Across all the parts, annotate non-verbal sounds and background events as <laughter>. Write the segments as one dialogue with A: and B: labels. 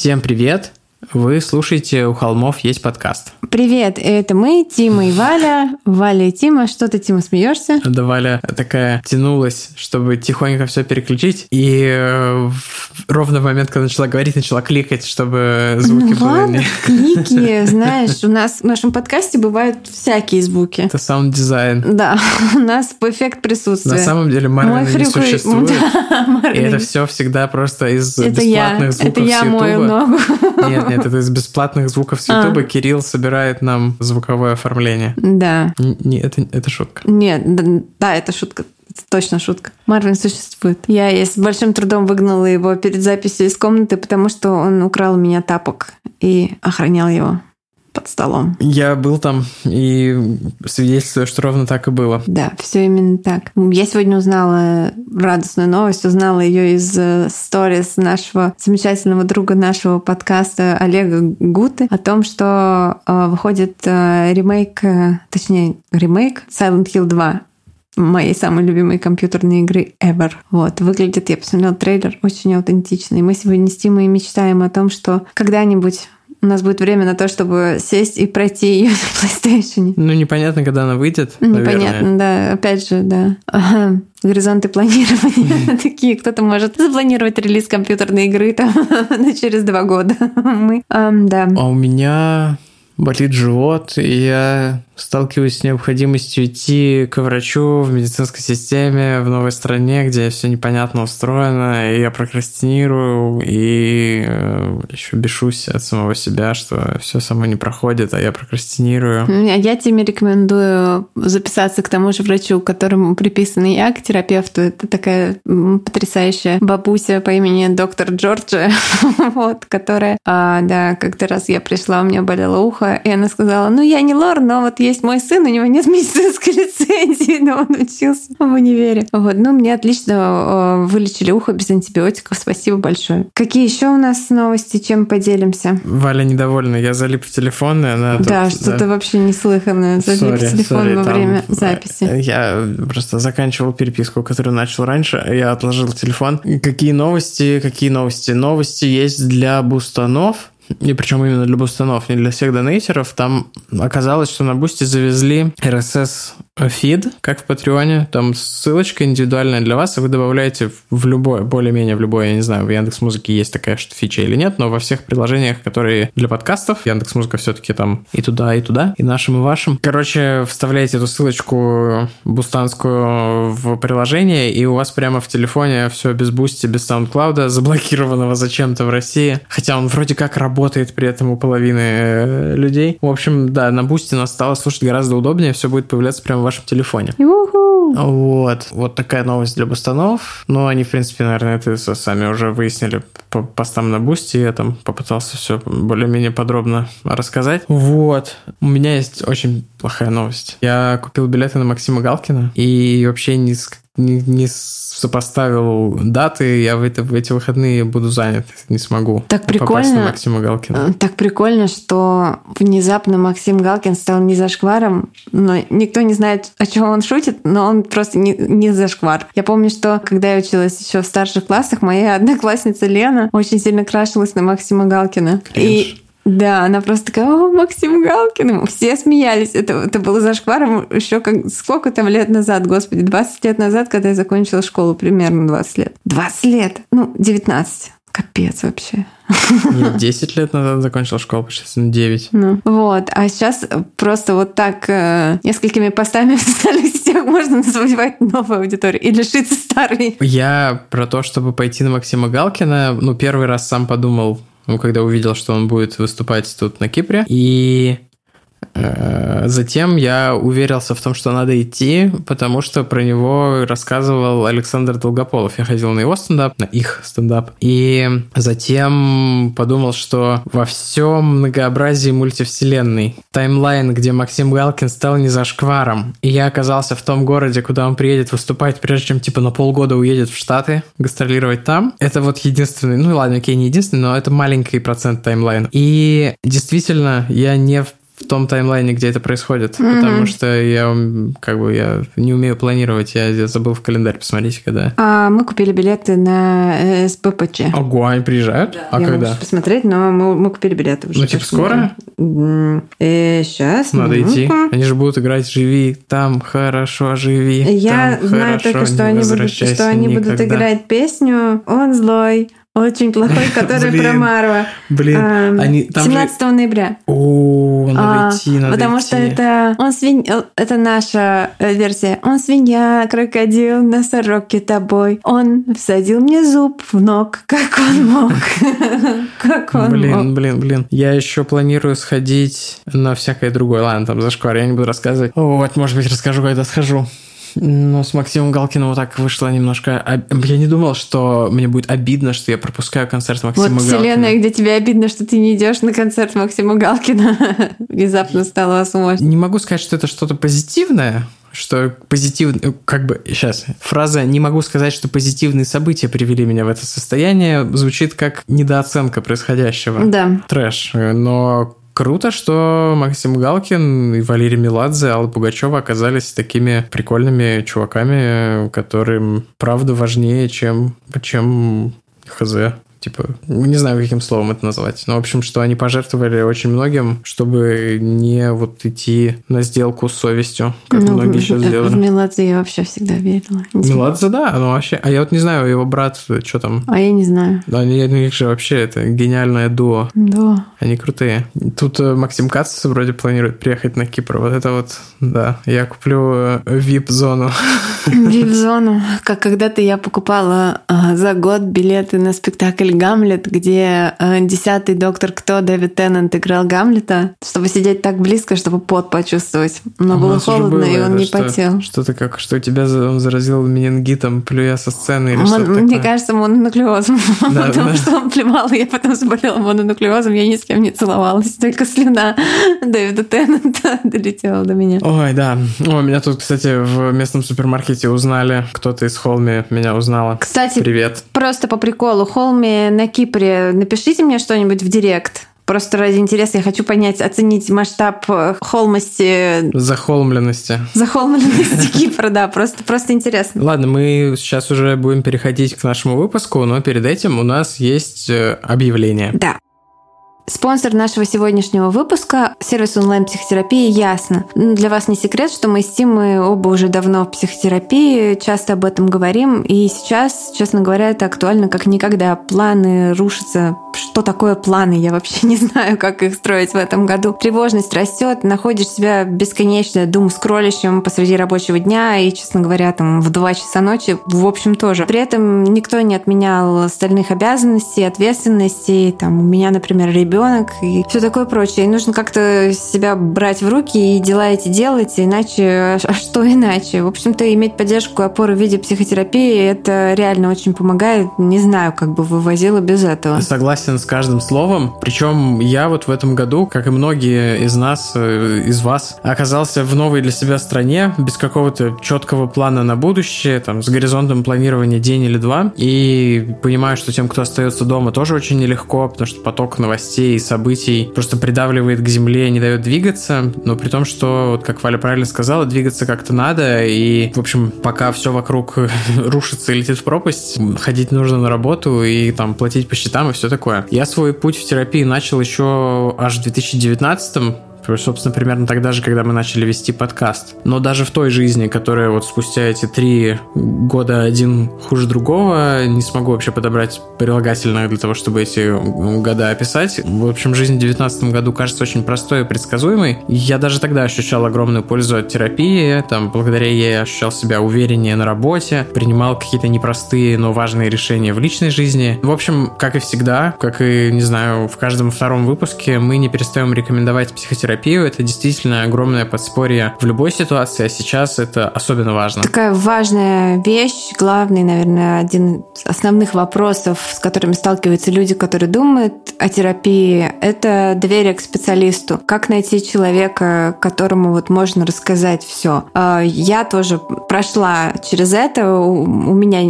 A: Всем привет! Вы слушаете «У холмов есть подкаст».
B: Привет, это мы, Тима и Валя. Валя и Тима, что ты, Тима, смеешься?
A: Да, Валя такая тянулась, чтобы тихонько все переключить, и э, ровно в момент, когда начала говорить, начала кликать, чтобы звуки
B: ну,
A: были...
B: Ладно, клики, <laughs> знаешь, у нас в нашем подкасте бывают всякие звуки.
A: Это саунд-дизайн.
B: Да, <laughs> у нас эффект присутствия.
A: На самом деле Марвина не существует. <laughs> И это все всегда просто из бесплатных звуков
B: Это я мою ногу.
A: Нет, нет, это из бесплатных звуков с а. Ютуба. Кирилл собирает нам звуковое оформление.
B: Да.
A: Не, это, это шутка.
B: Нет, да, да, это шутка. Это точно шутка. Марвин существует. Я с большим трудом выгнала его перед записью из комнаты, потому что он украл у меня тапок и охранял его под столом.
A: Я был там и свидетельствую, что ровно так и было.
B: Да, все именно так. Я сегодня узнала радостную новость, узнала ее из э, сторис нашего замечательного друга нашего подкаста Олега Гуты о том, что э, выходит э, ремейк, точнее ремейк Silent Hill 2 моей самой любимой компьютерной игры ever. Вот, выглядит, я посмотрела трейлер, очень аутентичный. Мы сегодня с Тимой мечтаем о том, что когда-нибудь у нас будет время на то, чтобы сесть и пройти ее на PlayStation.
A: Ну, непонятно, когда она выйдет.
B: Непонятно, наверное. да. Опять же, да. Ага. Горизонты планирования <laughs> такие. Кто-то может запланировать релиз компьютерной игры там <laughs> через два года. <laughs> Мы, да.
A: А у меня болит живот, и я сталкиваюсь с необходимостью идти к врачу в медицинской системе в новой стране, где все непонятно устроено, и я прокрастинирую, и э, еще бешусь от самого себя, что все само не проходит, а я прокрастинирую.
B: Я тебе рекомендую записаться к тому же врачу, которому приписан я, к терапевту. Это такая потрясающая бабуся по имени доктор Джорджи, <laughs> вот, которая, а, да, как-то раз я пришла, у меня болело ухо, и она сказала, ну, я не лор, но вот есть мой сын, у него нет медицинской <laughs> лицензии, но он учился в универе. Вот, ну, мне отлично э, вылечили ухо без антибиотиков. Спасибо большое. Какие еще у нас новости, чем поделимся?
A: Валя недовольна. Я залип в телефон, и она...
B: Да, тут, что-то да. вообще неслыханное. Залип sorry, в телефон sorry, во там время записи.
A: Я просто заканчивал переписку, которую начал раньше. Я отложил телефон. Какие новости? Какие новости? Новости есть для бустанов и причем именно для бустанов, не для всех донейтеров, там оказалось, что на Boosty завезли RSS feed, как в Патреоне, там ссылочка индивидуальная для вас, и вы добавляете в любое, более-менее в любое, я не знаю, в Яндекс Музыке есть такая что фича или нет, но во всех приложениях, которые для подкастов, Яндекс Музыка все-таки там и туда, и туда, и нашим, и вашим. Короче, вставляете эту ссылочку бустанскую в приложение, и у вас прямо в телефоне все без Boosty, без SoundCloud, заблокированного зачем-то в России, хотя он вроде как работает при этом у половины э, людей. В общем, да, на бусте нас стало слушать гораздо удобнее, все будет появляться прямо в вашем телефоне. Вот. Вот такая новость для бустанов. Ну, они, в принципе, наверное, это сами уже выяснили по постам на бусте. Я там попытался все более-менее подробно рассказать. Вот. У меня есть очень плохая новость. Я купил билеты на Максима Галкина и вообще с не, не сопоставил даты, я в, это, в эти выходные буду занят, не смогу
B: так прикольно,
A: на Максима Галкина.
B: Э, так прикольно, что внезапно Максим Галкин стал не зашкваром, но никто не знает, о чем он шутит, но он просто не, не зашквар. Я помню, что когда я училась еще в старших классах, моя <laughs> одноклассница Лена очень сильно крашилась на Максима Галкина.
A: Кринж. И
B: да, она просто такая, о, Максим Галкин. Все смеялись. Это, это было зашкваром еще как, сколько там лет назад, господи, 20 лет назад, когда я закончила школу, примерно 20 лет. 20 лет, ну, 19. Капец вообще.
A: Нет, 10 лет назад закончила школу, сейчас на 9.
B: Ну, вот. А сейчас просто вот так э, несколькими постами в социальных сетях можно завоевать новую аудиторию и лишиться старой.
A: Я про то, чтобы пойти на Максима Галкина, ну, первый раз сам подумал, ну, когда увидел, что он будет выступать тут на Кипре. И затем я уверился в том, что надо идти, потому что про него рассказывал Александр Долгополов. Я ходил на его стендап, на их стендап. И затем подумал, что во всем многообразии мультивселенной таймлайн, где Максим Галкин стал не за шкваром, и я оказался в том городе, куда он приедет выступать, прежде чем типа на полгода уедет в Штаты гастролировать там. Это вот единственный, ну ладно, окей, не единственный, но это маленький процент таймлайна. И действительно, я не в в том таймлайне, где это происходит, mm-hmm. потому что я как бы я не умею планировать, я, я забыл в календарь посмотреть, когда.
B: А мы купили билеты на э, СППЧ.
A: Ого, они приезжают? Да. А
B: я
A: когда?
B: Могу посмотреть, но мы, мы купили билеты уже.
A: Ну типа скоро?
B: Э, сейчас.
A: Надо ну идти. Они же будут играть «Живи, там хорошо, живи».
B: Я
A: там
B: знаю
A: хорошо,
B: только, что они будут, что они
A: никогда.
B: будут играть песню «Он злой». Очень плохой, <laughs> который про Марва.
A: Блин,
B: а, они там 17 же... ноября.
A: О, надо а, идти, надо
B: Потому
A: идти.
B: что это он свинь... Э, это наша э, версия. Он свинья, крокодил, носорог тобой. Он всадил мне зуб в ног, как он мог. <laughs> Как он
A: Блин,
B: мог.
A: блин, блин. Я еще планирую сходить на всякое другое. Ладно, там зашквар, я не буду рассказывать. Вот, может быть, расскажу, когда схожу. Ну, с Максимом Галкиным вот так вышло немножко... Я не думал, что мне будет обидно, что я пропускаю концерт Максима
B: вот
A: Галкина.
B: вселенная, где тебе обидно, что ты не идешь на концерт Максима Галкина. <laughs> Внезапно стало возможно.
A: Не могу сказать, что это что-то позитивное, что позитивно, как бы, сейчас, фраза «не могу сказать, что позитивные события привели меня в это состояние» звучит как недооценка происходящего.
B: Да.
A: Трэш. Но Круто, что Максим Галкин и Валерий Меладзе, Алла Пугачева оказались такими прикольными чуваками, которым правда важнее, чем, чем хз типа, не знаю, каким словом это назвать, но, в общем, что они пожертвовали очень многим, чтобы не вот идти на сделку с совестью, как ну, многие сейчас делают.
B: В Меладзе я вообще всегда верила.
A: Меладзе, да, ну вообще, а я вот не знаю, его брат, что там?
B: А я не знаю.
A: Да, они, у них же вообще это гениальное дуо.
B: Да.
A: Они крутые. Тут э, Максим Кац вроде планирует приехать на Кипр. Вот это вот, да, я куплю VIP-зону.
B: Э, VIP-зону. Как когда-то я покупала э, за год билеты на спектакль спектакль «Гамлет», где э, десятый доктор Кто Дэвид Теннант играл Гамлета, чтобы сидеть так близко, чтобы пот почувствовать. Но было холодно, было, и он не
A: что,
B: потел.
A: Что-то как, что тебя он заразил менингитом, плюя со сцены или что-то
B: Мне
A: такое.
B: кажется, мононуклеозом. <laughs> <laughs> Да, потому да. что он плевал, и я потом заболела мононуклеозом, я ни с кем не целовалась, только слюна <laughs> Дэвида Теннанта долетела до меня.
A: Ой, да. О, меня тут, кстати, в местном супермаркете узнали, кто-то из Холми меня узнала.
B: Кстати,
A: Привет.
B: просто по приколу, Холми на Кипре, напишите мне что-нибудь в директ. Просто ради интереса я хочу понять, оценить масштаб э, холмости...
A: Захолмленности.
B: Захолмленности <laughs> Кипра, да, просто, просто интересно.
A: Ладно, мы сейчас уже будем переходить к нашему выпуску, но перед этим у нас есть э, объявление.
B: Да. Спонсор нашего сегодняшнего выпуска – сервис онлайн-психотерапии «Ясно». Для вас не секрет, что мы с Тимой оба уже давно в психотерапии, часто об этом говорим, и сейчас, честно говоря, это актуально как никогда. Планы рушатся. Что такое планы? Я вообще <laughs> не знаю, как их строить в этом году. Тревожность растет, находишь себя бесконечно дум скроллищем посреди рабочего дня и, честно говоря, там в 2 часа ночи, в общем, тоже. При этом никто не отменял остальных обязанностей, ответственностей. Там у меня, например, ребенок ребенок и все такое прочее. И нужно как-то себя брать в руки и дела эти делать, иначе, а что иначе? В общем-то, иметь поддержку и опору в виде психотерапии, это реально очень помогает. Не знаю, как бы вывозила без этого.
A: Согласен с каждым словом. Причем я вот в этом году, как и многие из нас, э, из вас, оказался в новой для себя стране, без какого-то четкого плана на будущее, там, с горизонтом планирования день или два. И понимаю, что тем, кто остается дома, тоже очень нелегко, потому что поток новостей и событий просто придавливает к земле, не дает двигаться, но при том, что, вот как Валя правильно сказала, двигаться как-то надо, и, в общем, пока все вокруг <laughs> рушится и летит в пропасть, ходить нужно на работу и там платить по счетам и все такое. Я свой путь в терапии начал еще аж в 2019 Собственно, примерно тогда же, когда мы начали вести подкаст. Но даже в той жизни, которая вот спустя эти три года один хуже другого, не смогу вообще подобрать прилагательное для того, чтобы эти года описать. В общем, жизнь в 2019 году кажется очень простой и предсказуемой. Я даже тогда ощущал огромную пользу от терапии. Там, благодаря ей ощущал себя увереннее на работе, принимал какие-то непростые, но важные решения в личной жизни. В общем, как и всегда, как и, не знаю, в каждом втором выпуске, мы не перестаем рекомендовать психотерапию. Это действительно огромное подспорье в любой ситуации, а сейчас это особенно важно.
B: Такая важная вещь, главный, наверное, один из основных вопросов, с которыми сталкиваются люди, которые думают о терапии, это доверие к специалисту. Как найти человека, которому вот можно рассказать все. А, я тоже прошла через это. У меня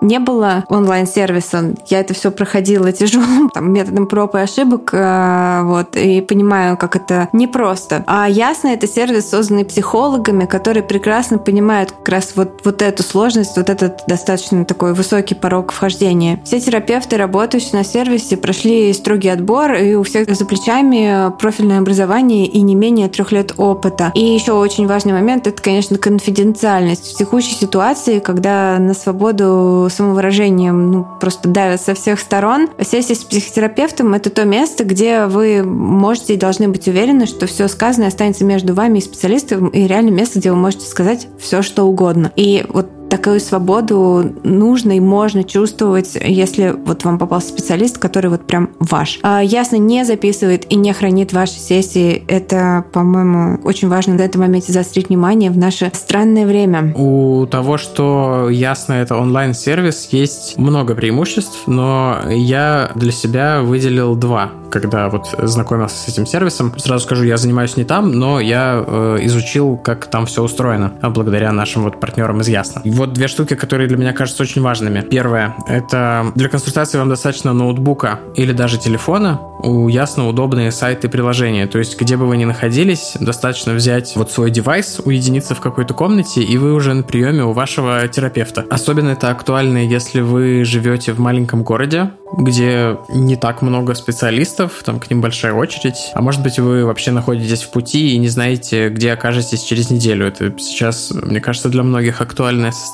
B: не было онлайн-сервиса. Я это все проходила тяжелым <laughs> там, методом проб и ошибок. А, вот, и понимаю, как это непросто. А ясно, это сервис, созданный психологами, которые прекрасно понимают как раз вот, вот эту сложность, вот этот достаточно такой высокий порог вхождения. Все терапевты, работающие на сервисе, прошли строгий отбор, и у всех за плечами профильное образование и не менее трех лет опыта. И еще очень важный момент — это, конечно, конфиденциальность. В текущей ситуации, когда на свободу самовыражением ну, просто давят со всех сторон, сессия с психотерапевтом — это то место, где вы можете и должны быть уверены, что все сказанное останется между вами и специалистом, и реально место, где вы можете сказать все, что угодно. И вот такую свободу нужно и можно чувствовать, если вот вам попался специалист, который вот прям ваш. А, ясно, не записывает и не хранит ваши сессии. Это, по-моему, очень важно на этом моменте заострить внимание в наше странное время.
A: У того, что ясно это онлайн-сервис, есть много преимуществ, но я для себя выделил два, когда вот знакомился с этим сервисом. Сразу скажу, я занимаюсь не там, но я э, изучил, как там все устроено, благодаря нашим вот партнерам из Ясно. Вот две штуки, которые для меня кажутся очень важными. Первое, это для консультации вам достаточно ноутбука или даже телефона. У Ясно удобные сайты и приложения. То есть, где бы вы ни находились, достаточно взять вот свой девайс, уединиться в какой-то комнате, и вы уже на приеме у вашего терапевта. Особенно это актуально, если вы живете в маленьком городе, где не так много специалистов, там к ним большая очередь. А может быть, вы вообще находитесь в пути и не знаете, где окажетесь через неделю. Это сейчас, мне кажется, для многих актуальное состояние.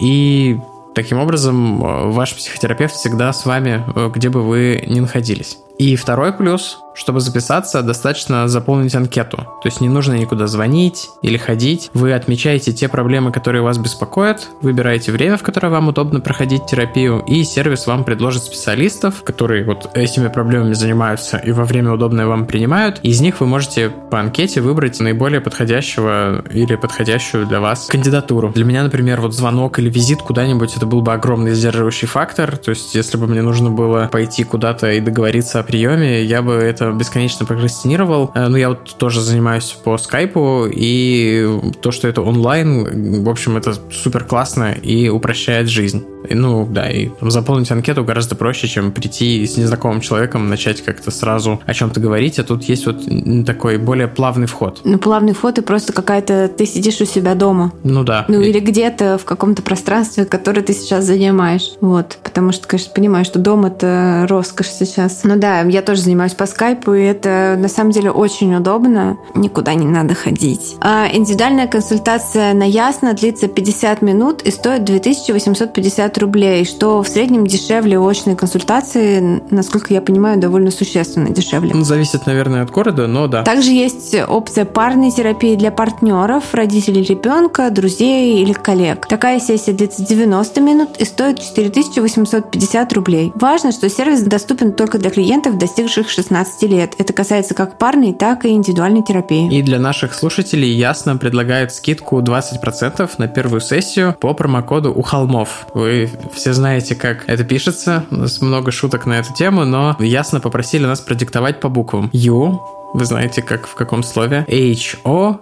A: И таким образом э, ваш психотерапевт всегда с вами, э, где бы вы ни находились. И второй плюс чтобы записаться, достаточно заполнить анкету. То есть не нужно никуда звонить или ходить. Вы отмечаете те проблемы, которые вас беспокоят, выбираете время, в которое вам удобно проходить терапию, и сервис вам предложит специалистов, которые вот этими проблемами занимаются и во время удобное вам принимают. Из них вы можете по анкете выбрать наиболее подходящего или подходящую для вас кандидатуру. Для меня, например, вот звонок или визит куда-нибудь, это был бы огромный сдерживающий фактор. То есть если бы мне нужно было пойти куда-то и договориться о приеме, я бы это это бесконечно прокрастинировал. Э, ну, я вот тоже занимаюсь по скайпу, и то, что это онлайн, в общем, это супер классно и упрощает жизнь. Ну, да, и заполнить анкету гораздо проще, чем прийти с незнакомым человеком, начать как-то сразу о чем-то говорить, а тут есть вот такой более плавный вход.
B: Ну, плавный вход и просто какая-то... Ты сидишь у себя дома.
A: Ну, да.
B: Ну, или где-то в каком-то пространстве, которое ты сейчас занимаешь. Вот. Потому что, конечно, понимаю, что дом — это роскошь сейчас. Ну да, я тоже занимаюсь по скайпу, и это на самом деле очень удобно. Никуда не надо ходить. А индивидуальная консультация на Ясно длится 50 минут и стоит 2850 50 рублей, что в среднем дешевле очной консультации, насколько я понимаю, довольно существенно дешевле.
A: Ну, зависит, наверное, от города, но да.
B: Также есть опция парной терапии для партнеров, родителей ребенка, друзей или коллег. Такая сессия длится 90 минут и стоит 4850 рублей. Важно, что сервис доступен только для клиентов, достигших 16 лет. Это касается как парной, так и индивидуальной терапии.
A: И для наших слушателей ясно предлагает скидку 20% на первую сессию по промокоду у холмов. Вы все знаете, как это пишется. У нас много шуток на эту тему, но ясно попросили нас продиктовать по буквам. U, вы знаете, как в каком слове? H-O-L-M-O-V.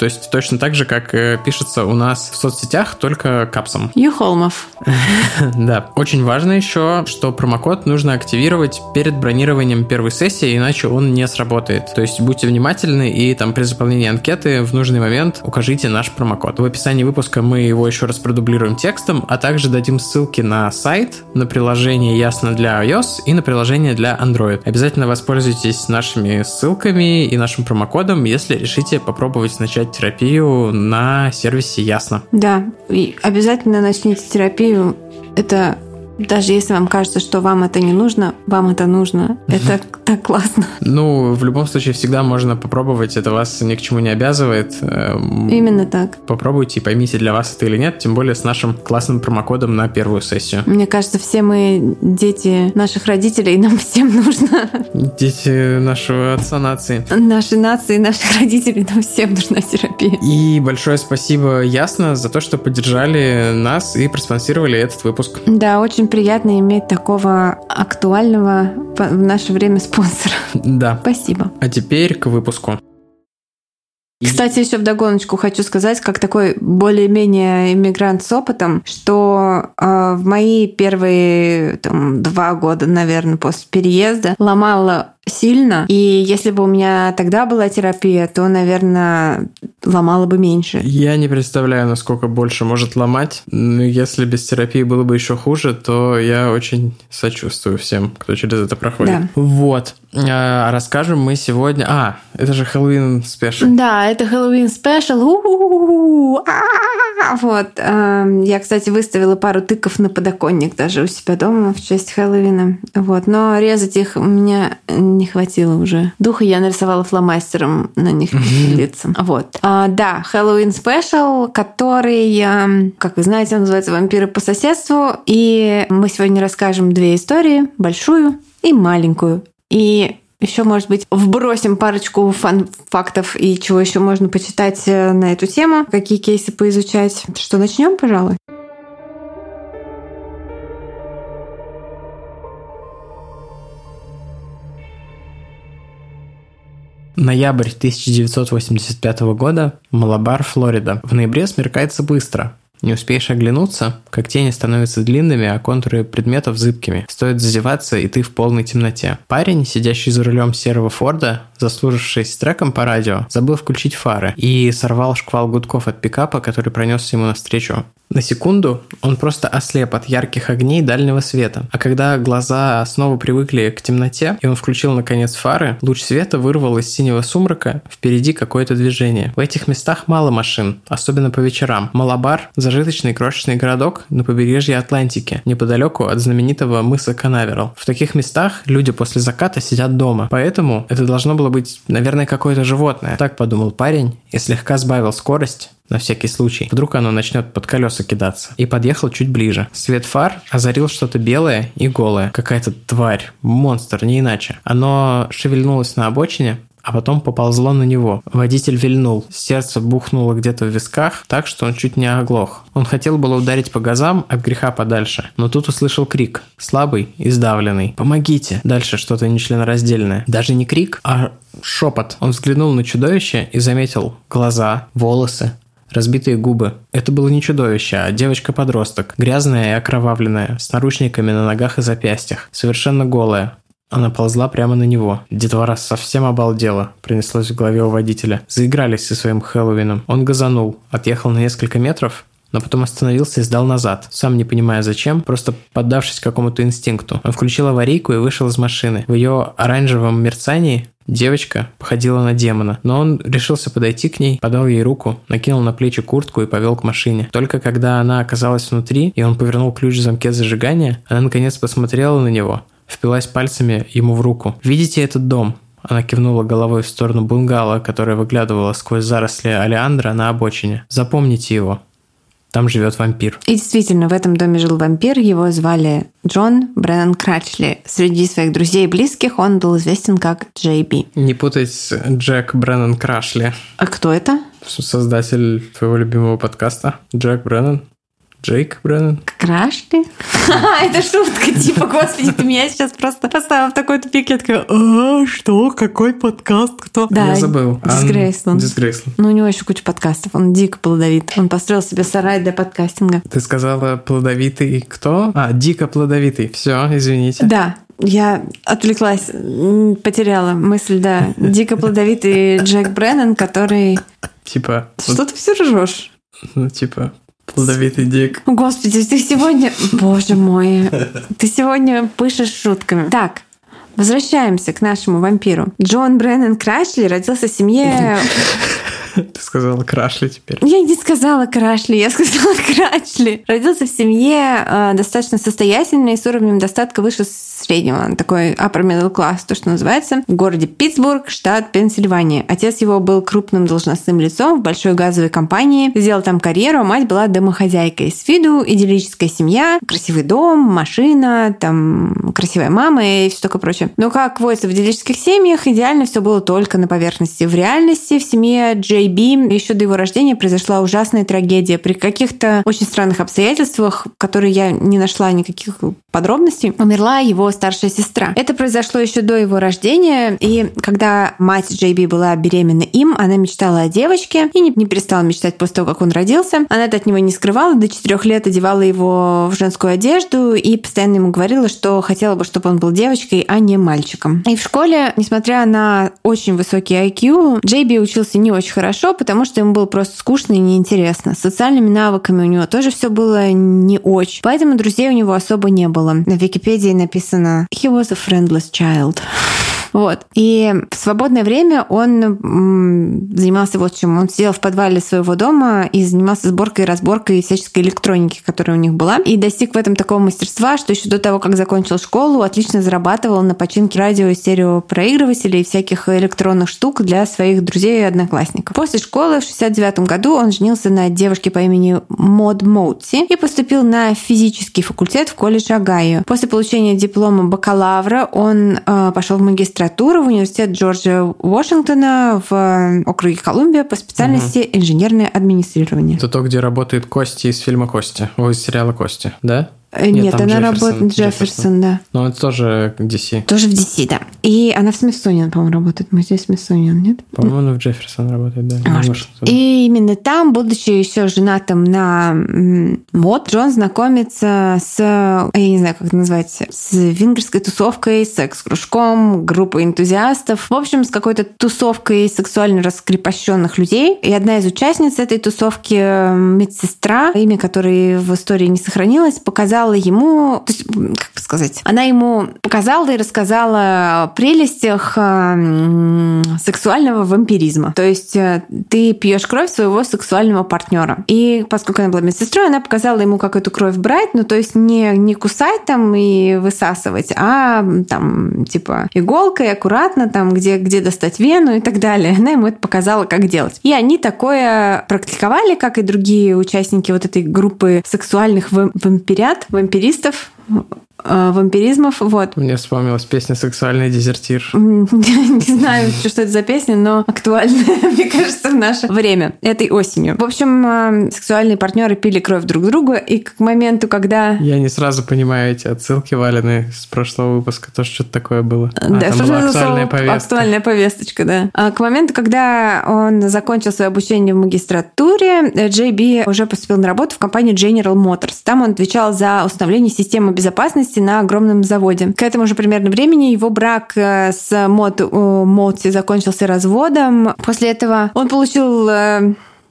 A: То есть точно так же, как э, пишется у нас в соцсетях, только капсом. <laughs>
B: Юхолмов.
A: Да. Очень важно еще, что промокод нужно активировать перед бронированием первой сессии, иначе он не сработает. То есть будьте внимательны и там при заполнении анкеты в нужный момент укажите наш промокод. В описании выпуска мы его еще раз продублируем текстом, а также дадим ссылки на сайт, на приложение Ясно для iOS и на приложение для Android. Обязательно воспользуйтесь нашими ссылками и нашим промокодом, если решите попробовать начать терапию на сервисе Ясно.
B: Да, и обязательно начните терапию. Это даже если вам кажется, что вам это не нужно, вам это нужно. Это так классно.
A: Ну, в любом случае, всегда можно попробовать, это вас ни к чему не обязывает. Эм,
B: Именно так.
A: Попробуйте и поймите, для вас это или нет, тем более с нашим классным промокодом на первую сессию.
B: Мне кажется, все мы дети наших родителей, нам всем нужно.
A: Дети нашего отца нации.
B: Нашей нации, наших родителей, нам всем нужна терапия.
A: И большое спасибо Ясно за то, что поддержали нас и проспонсировали этот выпуск.
B: Да, очень приятно иметь такого актуального в наше время спонсора.
A: Да.
B: Спасибо.
A: А теперь к выпуску.
B: Кстати, еще в догоночку хочу сказать, как такой более-менее иммигрант с опытом, что э, в мои первые там, два года, наверное, после переезда ломала сильно. И если бы у меня тогда была терапия, то, наверное, ломала бы меньше.
A: Я не представляю, насколько больше может ломать. Но если без терапии было бы еще хуже, то я очень сочувствую всем, кто через это проходит.
B: Да.
A: Вот. А, расскажем мы сегодня... А, это же Хэллоуин special.
B: Да, это Хэллоуин special. Вот. эм, Я, кстати, выставила пару тыкв на подоконник даже у себя дома в честь Хэллоуина. Вот. Но резать их у меня не хватило уже. Духа я нарисовала фломастером на них лица. Вот. А, Да, Хэллоуин спешл, который, эм, как вы знаете, он называется «Вампиры по соседству». И мы сегодня расскажем две истории, большую и маленькую. И еще, может быть, вбросим парочку фан-фактов и чего еще можно почитать э, на эту тему, какие кейсы поизучать. Что, начнем, пожалуй?
A: Ноябрь 1985 года. Малабар, Флорида. В ноябре смеркается быстро. Не успеешь оглянуться, как тени становятся длинными, а контуры предметов зыбкими. Стоит зазеваться, и ты в полной темноте. Парень, сидящий за рулем серого Форда, заслужившись треком по радио, забыл включить фары и сорвал шквал гудков от пикапа, который пронесся ему навстречу. На секунду он просто ослеп от ярких огней дальнего света. А когда глаза снова привыкли к темноте, и он включил наконец фары, луч света вырвал из синего сумрака впереди какое-то движение. В этих местах мало машин, особенно по вечерам. Малабар – зажиточный крошечный городок на побережье Атлантики, неподалеку от знаменитого мыса Канаверал. В таких местах люди после заката сидят дома, поэтому это должно было быть, наверное, какое-то животное. Так подумал парень и слегка сбавил скорость, на всякий случай. Вдруг оно начнет под колеса кидаться. И подъехал чуть ближе. Свет фар озарил что-то белое и голое. Какая-то тварь, монстр, не иначе. Оно шевельнулось на обочине, а потом поползло на него. Водитель вильнул. Сердце бухнуло где-то в висках, так что он чуть не оглох. Он хотел было ударить по газам от греха подальше, но тут услышал крик. Слабый и сдавленный. «Помогите!» Дальше что-то нечленораздельное. Даже не крик, а шепот. Он взглянул на чудовище и заметил глаза, волосы, разбитые губы. Это было не чудовище, а девочка-подросток, грязная и окровавленная, с наручниками на ногах и запястьях, совершенно голая. Она ползла прямо на него. Детвора совсем обалдела, принеслось в голове у водителя. Заигрались со своим Хэллоуином. Он газанул, отъехал на несколько метров, но потом остановился и сдал назад, сам не понимая зачем, просто поддавшись какому-то инстинкту. Он включил аварийку и вышел из машины. В ее оранжевом мерцании Девочка походила на демона, но он решился подойти к ней, подал ей руку, накинул на плечи куртку и повел к машине. Только когда она оказалась внутри, и он повернул ключ в замке зажигания, она наконец посмотрела на него, впилась пальцами ему в руку. «Видите этот дом?» Она кивнула головой в сторону бунгало, которое выглядывало сквозь заросли алиандра на обочине. «Запомните его. Там живет вампир.
B: И действительно, в этом доме жил вампир. Его звали Джон Бреннан Крачли. Среди своих друзей и близких он был известен как Джей Би.
A: Не путать с Джек Бреннан Крашли.
B: А кто это?
A: Создатель твоего любимого подкаста. Джек Бреннан. Джейк Бреннан.
B: Крашли? <laughs> Это шутка, типа, господи, ты меня сейчас просто поставил в такой тупик. Я такая, а, что? Какой подкаст? Кто?
A: Да, я забыл.
B: Дисгрейсленд.
A: Дисгрейсленд.
B: Ну, у него еще куча подкастов. Он дико плодовит. Он построил себе сарай для подкастинга.
A: Ты сказала плодовитый кто? А, дико плодовитый. Все, извините.
B: Да, я отвлеклась, потеряла мысль, да. <laughs> Дико плодовитый Джек Бреннан, который...
A: Типа...
B: Что ты все ржешь?
A: Ну, типа, Плодовитый дик.
B: Господи, ты сегодня... Боже мой. Ты сегодня пышешь шутками. Так, Возвращаемся к нашему вампиру. Джон Бреннан Крашли родился в семье <laughs>
A: Ты сказала Крашли теперь.
B: Я не сказала Крашли, я сказала <laughs> Крашли. Родился в семье э, достаточно состоятельной, с уровнем достатка выше среднего, такой upper middle class, то, что называется, в городе Питтсбург, штат Пенсильвания. Отец его был крупным должностным лицом в большой газовой компании, сделал там карьеру, а мать была домохозяйкой. С виду идиллическая семья, красивый дом, машина, там красивая мама и все такое прочее. Но как водится в идиллических семьях, идеально все было только на поверхности. В реальности в семье Джей Би еще до его рождения произошла ужасная трагедия. При каких-то очень странных обстоятельствах, которые я не нашла никаких подробностей, умерла его старшая сестра. Это произошло еще до его рождения, и когда мать Джей Би была беременна им, она мечтала о девочке и не, не перестала мечтать после того, как он родился. Она это от него не скрывала, до четырех лет одевала его в женскую одежду и постоянно ему говорила, что хотела бы, чтобы он был девочкой, а не мальчиком. И в школе, несмотря на очень высокий IQ, Джей Би учился не очень хорошо, хорошо, потому что ему было просто скучно и неинтересно. С социальными навыками у него тоже все было не очень. Поэтому друзей у него особо не было. На Википедии написано «He was a friendless child». Вот. И в свободное время он занимался вот чем. Он сидел в подвале своего дома и занимался сборкой и разборкой всяческой электроники, которая у них была. И достиг в этом такого мастерства, что еще до того, как закончил школу, отлично зарабатывал на починке радио и стереопроигрывателей и всяких электронных штук для своих друзей и одноклассников. После школы в 69 году он женился на девушке по имени Мод Моутси и поступил на физический факультет в колледж Огайо. После получения диплома бакалавра он э, пошел в магистратуру магистратуру в университет Джорджа Вашингтона в округе Колумбия по специальности угу. инженерное администрирование.
A: Это то, где работает Кости из фильма Кости, из сериала Кости, да?
B: Э, нет, Нет она работает Джефферсон, да.
A: Но это тоже DC.
B: Тоже в DC, да. И она в Смитсониан, по-моему, работает. Мы здесь Смитсониан, нет?
A: По-моему, она в Джефферсон работает, да.
B: Может. И именно там, будучи еще женатым на Мод, Джон знакомится с, я не знаю, как это назвать, с венгерской тусовкой, секс-кружком, группой энтузиастов. В общем, с какой-то тусовкой сексуально раскрепощенных людей. И одна из участниц этой тусовки, медсестра, имя которой в истории не сохранилось, показала показала ему, то есть, как бы сказать, она ему показала и рассказала о прелестях э, сексуального вампиризма. То есть э, ты пьешь кровь своего сексуального партнера. И поскольку она была медсестрой, она показала ему, как эту кровь брать, ну то есть не, не кусать там и высасывать, а там типа иголкой аккуратно там, где, где достать вену и так далее. Она ему это показала, как делать. И они такое практиковали, как и другие участники вот этой группы сексуальных вампирят, вампиристов вампиризмов. Вот.
A: Мне вспомнилась песня «Сексуальный дезертир». <laughs>
B: Не знаю, что это за песня, но актуальная, <laughs> мне кажется, в наше время, этой осенью. В общем, э, сексуальные партнеры пили кровь друг другу, и к моменту, когда...
A: Я не сразу понимаю эти отсылки валены с прошлого выпуска, тоже что-то такое было.
B: А, да, там была актуальная повестка. Актуальная повесточка, да. А к моменту, когда он закончил свое обучение в магистратуре, Джей Би уже поступил на работу в компанию General Motors. Там он отвечал за установление системы безопасности на огромном заводе. К этому же примерно времени его брак э, с Мот, Моти закончился разводом. После этого он получил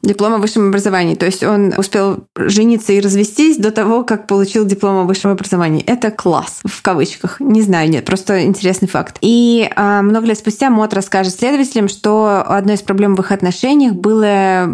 B: э, диплом о высшем образовании. То есть он успел жениться и развестись до того, как получил диплом о высшем образовании. Это класс, в кавычках. Не знаю, нет, просто интересный факт. И а, много лет спустя Мот расскажет следователям, что одной из проблем в их отношениях было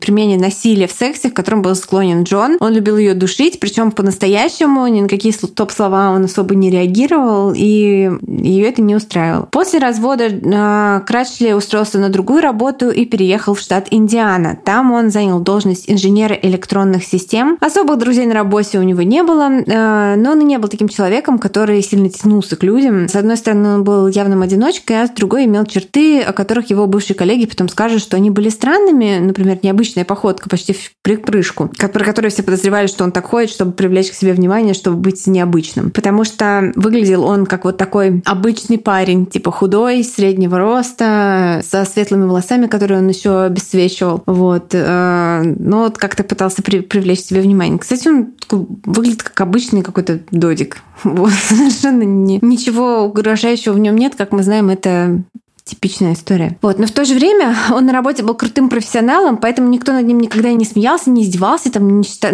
B: применение насилия в сексе, к которому был склонен Джон. Он любил ее душить, причем по-настоящему, ни на какие топ-слова он особо не реагировал, и ее это не устраивало. После развода а, Крачли устроился на другую работу и переехал в штат Индиана. Там Там он занял должность инженера электронных систем. Особых друзей на работе у него не было, э, но он и не был таким человеком, который сильно тянулся к людям. С одной стороны, он был явным одиночкой, а с другой имел черты, о которых его бывшие коллеги потом скажут, что они были странными. Например, необычная походка почти в припрыжку, про которую все подозревали, что он так ходит, чтобы привлечь к себе внимание, чтобы быть необычным. Потому что выглядел он как вот такой обычный парень, типа худой, среднего роста, со светлыми волосами, которые он еще обесцвечивал. Вот. Э, но вот как-то пытался привлечь к себе внимание. Кстати, он выглядит как обычный какой-то додик. <laughs> Вот. Совершенно не, ничего угрожающего в нем нет. Как мы знаем, это Типичная история. Вот. Но в то же время <laughs> он на работе был крутым профессионалом, поэтому никто над ним никогда не смеялся, не издевался, там, не считал,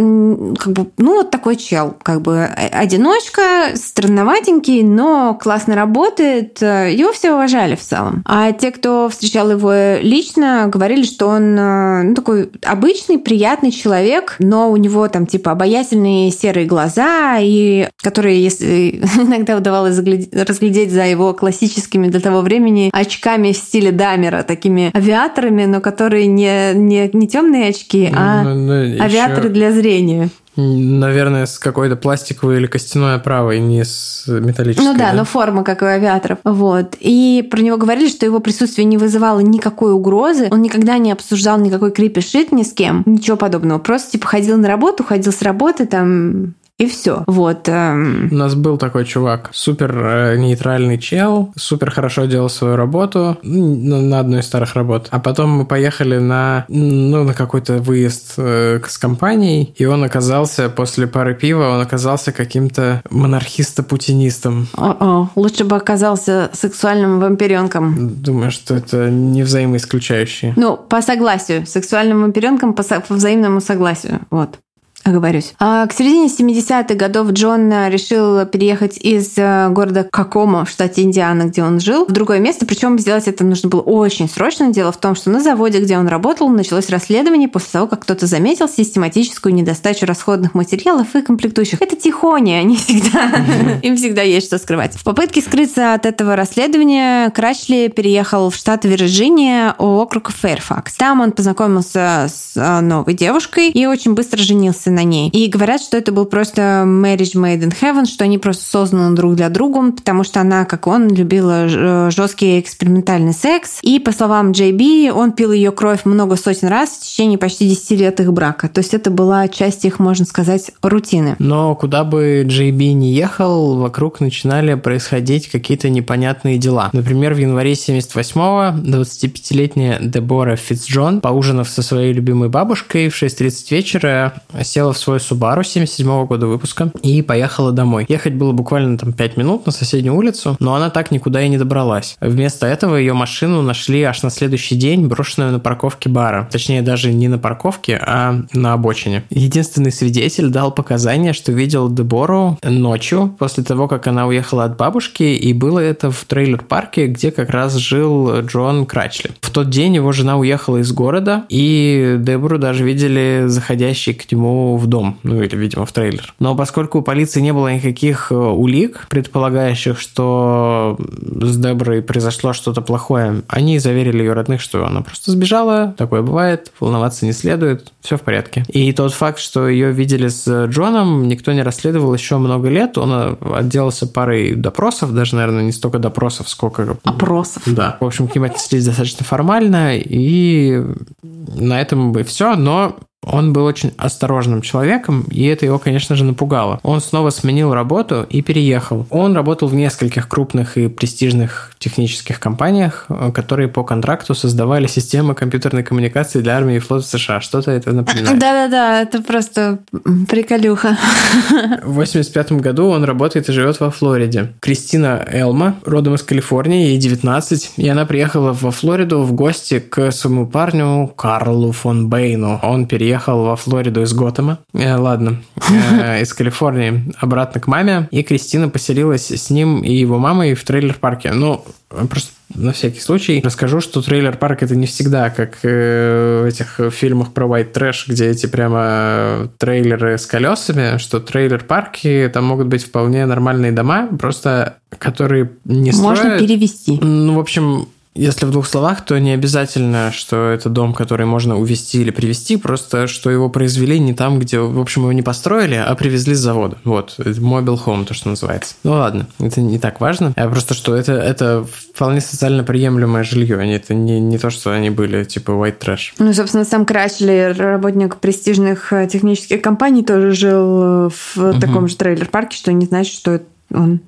B: как бы, ну, вот такой чел. Как бы одиночка, странноватенький, но классно работает. Его все уважали в целом. А те, кто встречал его лично, говорили, что он ну, такой обычный, приятный человек, но у него там типа обаятельные серые глаза, и которые, если <laughs> иногда удавалось разглядеть за его классическими для того времени очками, очками в стиле Дамера, такими авиаторами, но которые не, не, не темные очки, а ну, ну, авиаторы еще... для зрения.
A: Наверное, с какой-то пластиковой или костяной оправой, не с металлической.
B: Ну да, да, но форма, как у авиаторов. Вот. И про него говорили, что его присутствие не вызывало никакой угрозы. Он никогда не обсуждал никакой крипи-шит ни с кем. Ничего подобного. Просто типа ходил на работу, ходил с работы, там и все. Вот.
A: Эм... У нас был такой чувак, супер э, нейтральный чел, супер хорошо делал свою работу на, одной из старых работ. А потом мы поехали на, ну, на какой-то выезд э, с компанией, и он оказался после пары пива, он оказался каким-то монархисто-путинистом.
B: О-о, лучше бы оказался сексуальным вампиренком.
A: Думаю, что это не взаимоисключающие.
B: Ну, по согласию. Сексуальным вампиренком по, по взаимному согласию. Вот оговорюсь. А к середине 70-х годов Джон решил переехать из э, города Какомо в штате Индиана, где он жил, в другое место. Причем сделать это нужно было очень срочно. Дело в том, что на заводе, где он работал, началось расследование после того, как кто-то заметил систематическую недостачу расходных материалов и комплектующих. Это тихоня, они всегда... Им всегда есть что скрывать. В попытке скрыться от этого расследования Крачли переехал в штат Вирджиния, округ Фэрфакс. Там он познакомился с э, новой девушкой и очень быстро женился женился на ней. И говорят, что это был просто marriage made in heaven, что они просто созданы друг для друга, потому что она, как он, любила э, жесткий экспериментальный секс. И, по словам Джей Би, он пил ее кровь много сотен раз в течение почти 10 лет их брака. То есть это была часть их, можно сказать, рутины.
A: Но куда бы Джей Би не ехал, вокруг начинали происходить какие-то непонятные дела. Например, в январе 78-го 25-летняя Дебора Фитцджон, поужинав со своей любимой бабушкой в 6.30 вечера, села села в свой Subaru 77 года выпуска и поехала домой. Ехать было буквально там 5 минут на соседнюю улицу, но она так никуда и не добралась. Вместо этого ее машину нашли аж на следующий день, брошенную на парковке бара. Точнее, даже не на парковке, а на обочине. Единственный свидетель дал показания, что видел Дебору ночью, после того, как она уехала от бабушки, и было это в трейлер-парке, где как раз жил Джон Крачли. В тот день его жена уехала из города, и Дебору даже видели заходящий к нему в дом, ну или, видимо, в трейлер. Но поскольку у полиции не было никаких э, улик, предполагающих, что с Деброй произошло что-то плохое, они заверили ее родных, что она просто сбежала, такое бывает, волноваться не следует, все в порядке. И тот факт, что ее видели с Джоном, никто не расследовал еще много лет, он э, отделался парой допросов, даже, наверное, не столько допросов, сколько...
B: Опросов.
A: Да. В общем, к ним отнеслись достаточно формально, и на этом бы все, но он был очень осторожным человеком, и это его, конечно же, напугало. Он снова сменил работу и переехал. Он работал в нескольких крупных и престижных технических компаниях, которые по контракту создавали системы компьютерной коммуникации для армии и флота США. Что-то это напоминает. <laughs>
B: Да-да-да, это просто приколюха. <laughs>
A: В 85 году он работает и живет во Флориде. Кристина Элма, родом из Калифорнии, ей 19, и она приехала во Флориду в гости к своему парню Карлу фон Бейну. Он переехал переехал во Флориду из Готэма, э, ладно, э, <laughs> из Калифорнии, обратно к маме, и Кристина поселилась с ним и его мамой в трейлер-парке. Ну, просто на всякий случай расскажу, что трейлер-парк это не всегда как э, в этих фильмах про white trash, где эти прямо трейлеры с колесами, что трейлер-парки там могут быть вполне нормальные дома, просто которые не
B: строят... Можно перевести.
A: Ну, в общем, Если в двух словах, то не обязательно, что это дом, который можно увезти или привезти, просто что его произвели не там, где, в общем, его не построили, а привезли с завода. Вот, mobile home, то, что называется. Ну ладно, это не так важно. А просто, что это, это вполне социально приемлемое жилье. Они, это не, не то, что они были типа white trash.
B: Ну, собственно, сам Крачли, работник престижных э, технических компаний, тоже жил э, в угу. таком же трейлер-парке, что не значит, что он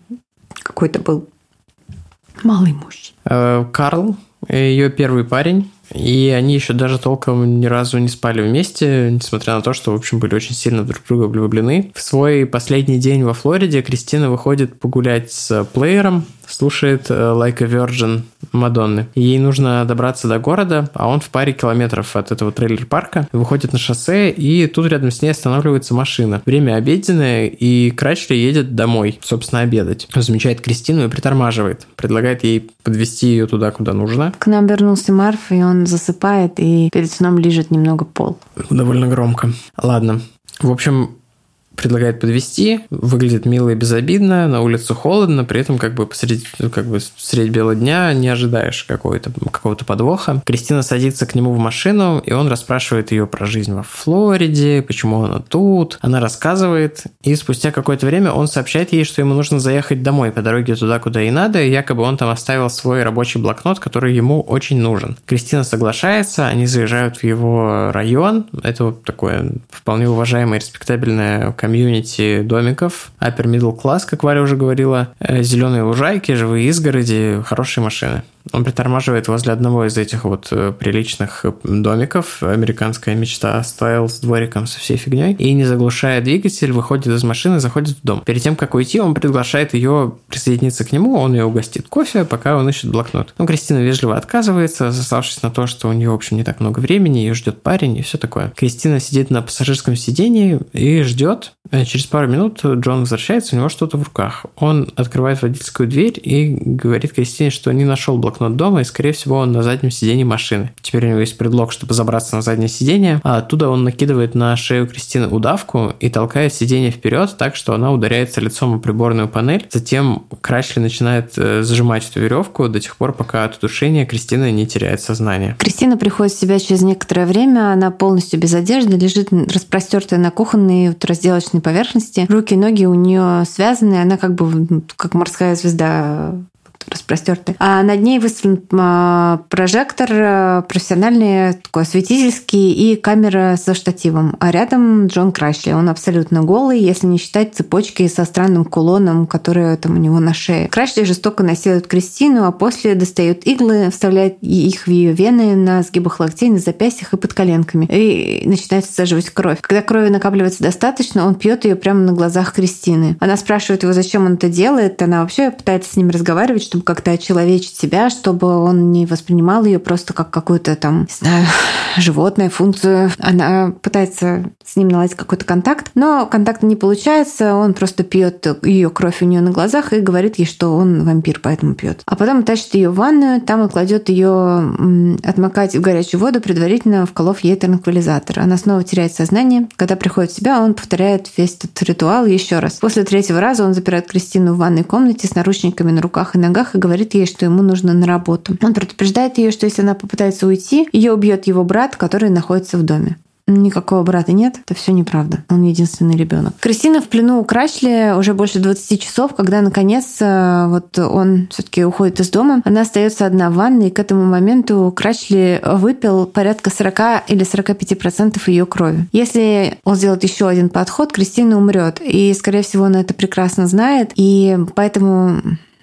B: какой-то был малый мужчина.
A: Э, Карл, ее первый парень, и они еще даже толком ни разу не спали вместе, несмотря на то, что, в общем, были очень сильно друг друга влюблены. В свой последний день во Флориде Кристина выходит погулять с плеером, слушает э, Like a Virgin Мадонны. Ей нужно добраться до города, а он в паре километров от этого трейлер-парка. Выходит на шоссе, и тут рядом с ней останавливается машина. Время обеденное, и Крачли едет домой, собственно, обедать. Замечает Кристину и притормаживает. Предлагает ей подвести ее туда, куда нужно.
B: К нам вернулся Марф, и он засыпает, и перед сном лежит немного пол.
A: Довольно громко. Ладно. В общем, предлагает подвести, выглядит мило и безобидно, на улице холодно, при этом как бы посреди, как бы средь бела дня не ожидаешь какого-то какого подвоха. Кристина садится к нему в машину, и он расспрашивает ее про жизнь во Флориде, почему она тут. Она рассказывает, и спустя какое-то время он сообщает ей, что ему нужно заехать домой по дороге туда, куда и надо, и якобы он там оставил свой рабочий блокнот, который ему очень нужен. Кристина соглашается, они заезжают в его район, это вот такое вполне уважаемое респектабельное комьюнити домиков, upper middle class, как Варя уже говорила, э, зеленые лужайки, живые изгороди, хорошие машины. Он притормаживает возле одного из этих вот э, приличных э, домиков. Американская мечта стайл с двориком со всей фигней. И не заглушая двигатель, выходит из машины, заходит в дом. Перед тем, как уйти, он приглашает ее присоединиться к нему. Он ее угостит кофе, пока он ищет блокнот. Ну, Кристина вежливо отказывается, сославшись на то, что у нее, в общем, не так много времени, ее ждет парень и все такое. Кристина сидит на пассажирском сидении и ждет. Э, через пару минут Джон возвращается, у него что-то в руках. Он открывает водительскую дверь и говорит Кристине, что не нашел блокнот блокнот дома, и, скорее всего, он на заднем сидении машины. Теперь у него есть предлог, чтобы забраться на заднее сиденье, а оттуда он накидывает на шею Кристины удавку и толкает сиденье вперед так, что она ударяется лицом о приборную панель. Затем Крачли начинает э, зажимать эту веревку до тех пор, пока от удушения Кристина не теряет сознание.
B: Кристина приходит в себя через некоторое время, она полностью без одежды, лежит распростертая на кухонной вот, разделочной поверхности. Руки и ноги у нее связаны, она как бы как морская звезда распростерты. А над ней выставлен прожектор э, профессиональный, такой осветительский и камера со штативом. А рядом Джон Крашли. Он абсолютно голый, если не считать цепочки со странным кулоном, который там у него на шее. Крашли жестоко насилует Кристину, а после достает иглы, вставляет их в ее вены на сгибах локтей, на запястьях и под коленками. И начинает саживать кровь. Когда крови накапливается достаточно, он пьет ее прямо на глазах Кристины. Она спрашивает его, зачем он это делает. Она вообще пытается с ним разговаривать, чтобы как-то очеловечить себя, чтобы он не воспринимал ее просто как какую-то там, не знаю, <laughs> животное, функцию. Она пытается с ним наладить какой-то контакт, но контакта не получается, он просто пьет ее кровь у нее на глазах и говорит ей, что он вампир, поэтому пьет. А потом тащит ее в ванную, там он кладет ее отмокать в горячую воду, предварительно вколов ей транквилизатор. Она снова теряет сознание. Когда приходит в себя, он повторяет весь этот ритуал еще раз. После третьего раза он запирает Кристину в ванной комнате с наручниками на руках и ногах и говорит ей, что ему нужно на работу. Он предупреждает ее, что если она попытается уйти, ее убьет его брат, который находится в доме. Никакого брата нет, это все неправда. Он единственный ребенок. Кристина в плену у Крашли уже больше 20 часов, когда наконец э, вот он все-таки уходит из дома. Она остается одна в ванной, и к этому моменту Крашли выпил порядка 40 или 45 процентов ее крови. Если он сделает еще один подход, Кристина умрет. И, скорее всего, он это прекрасно знает. И поэтому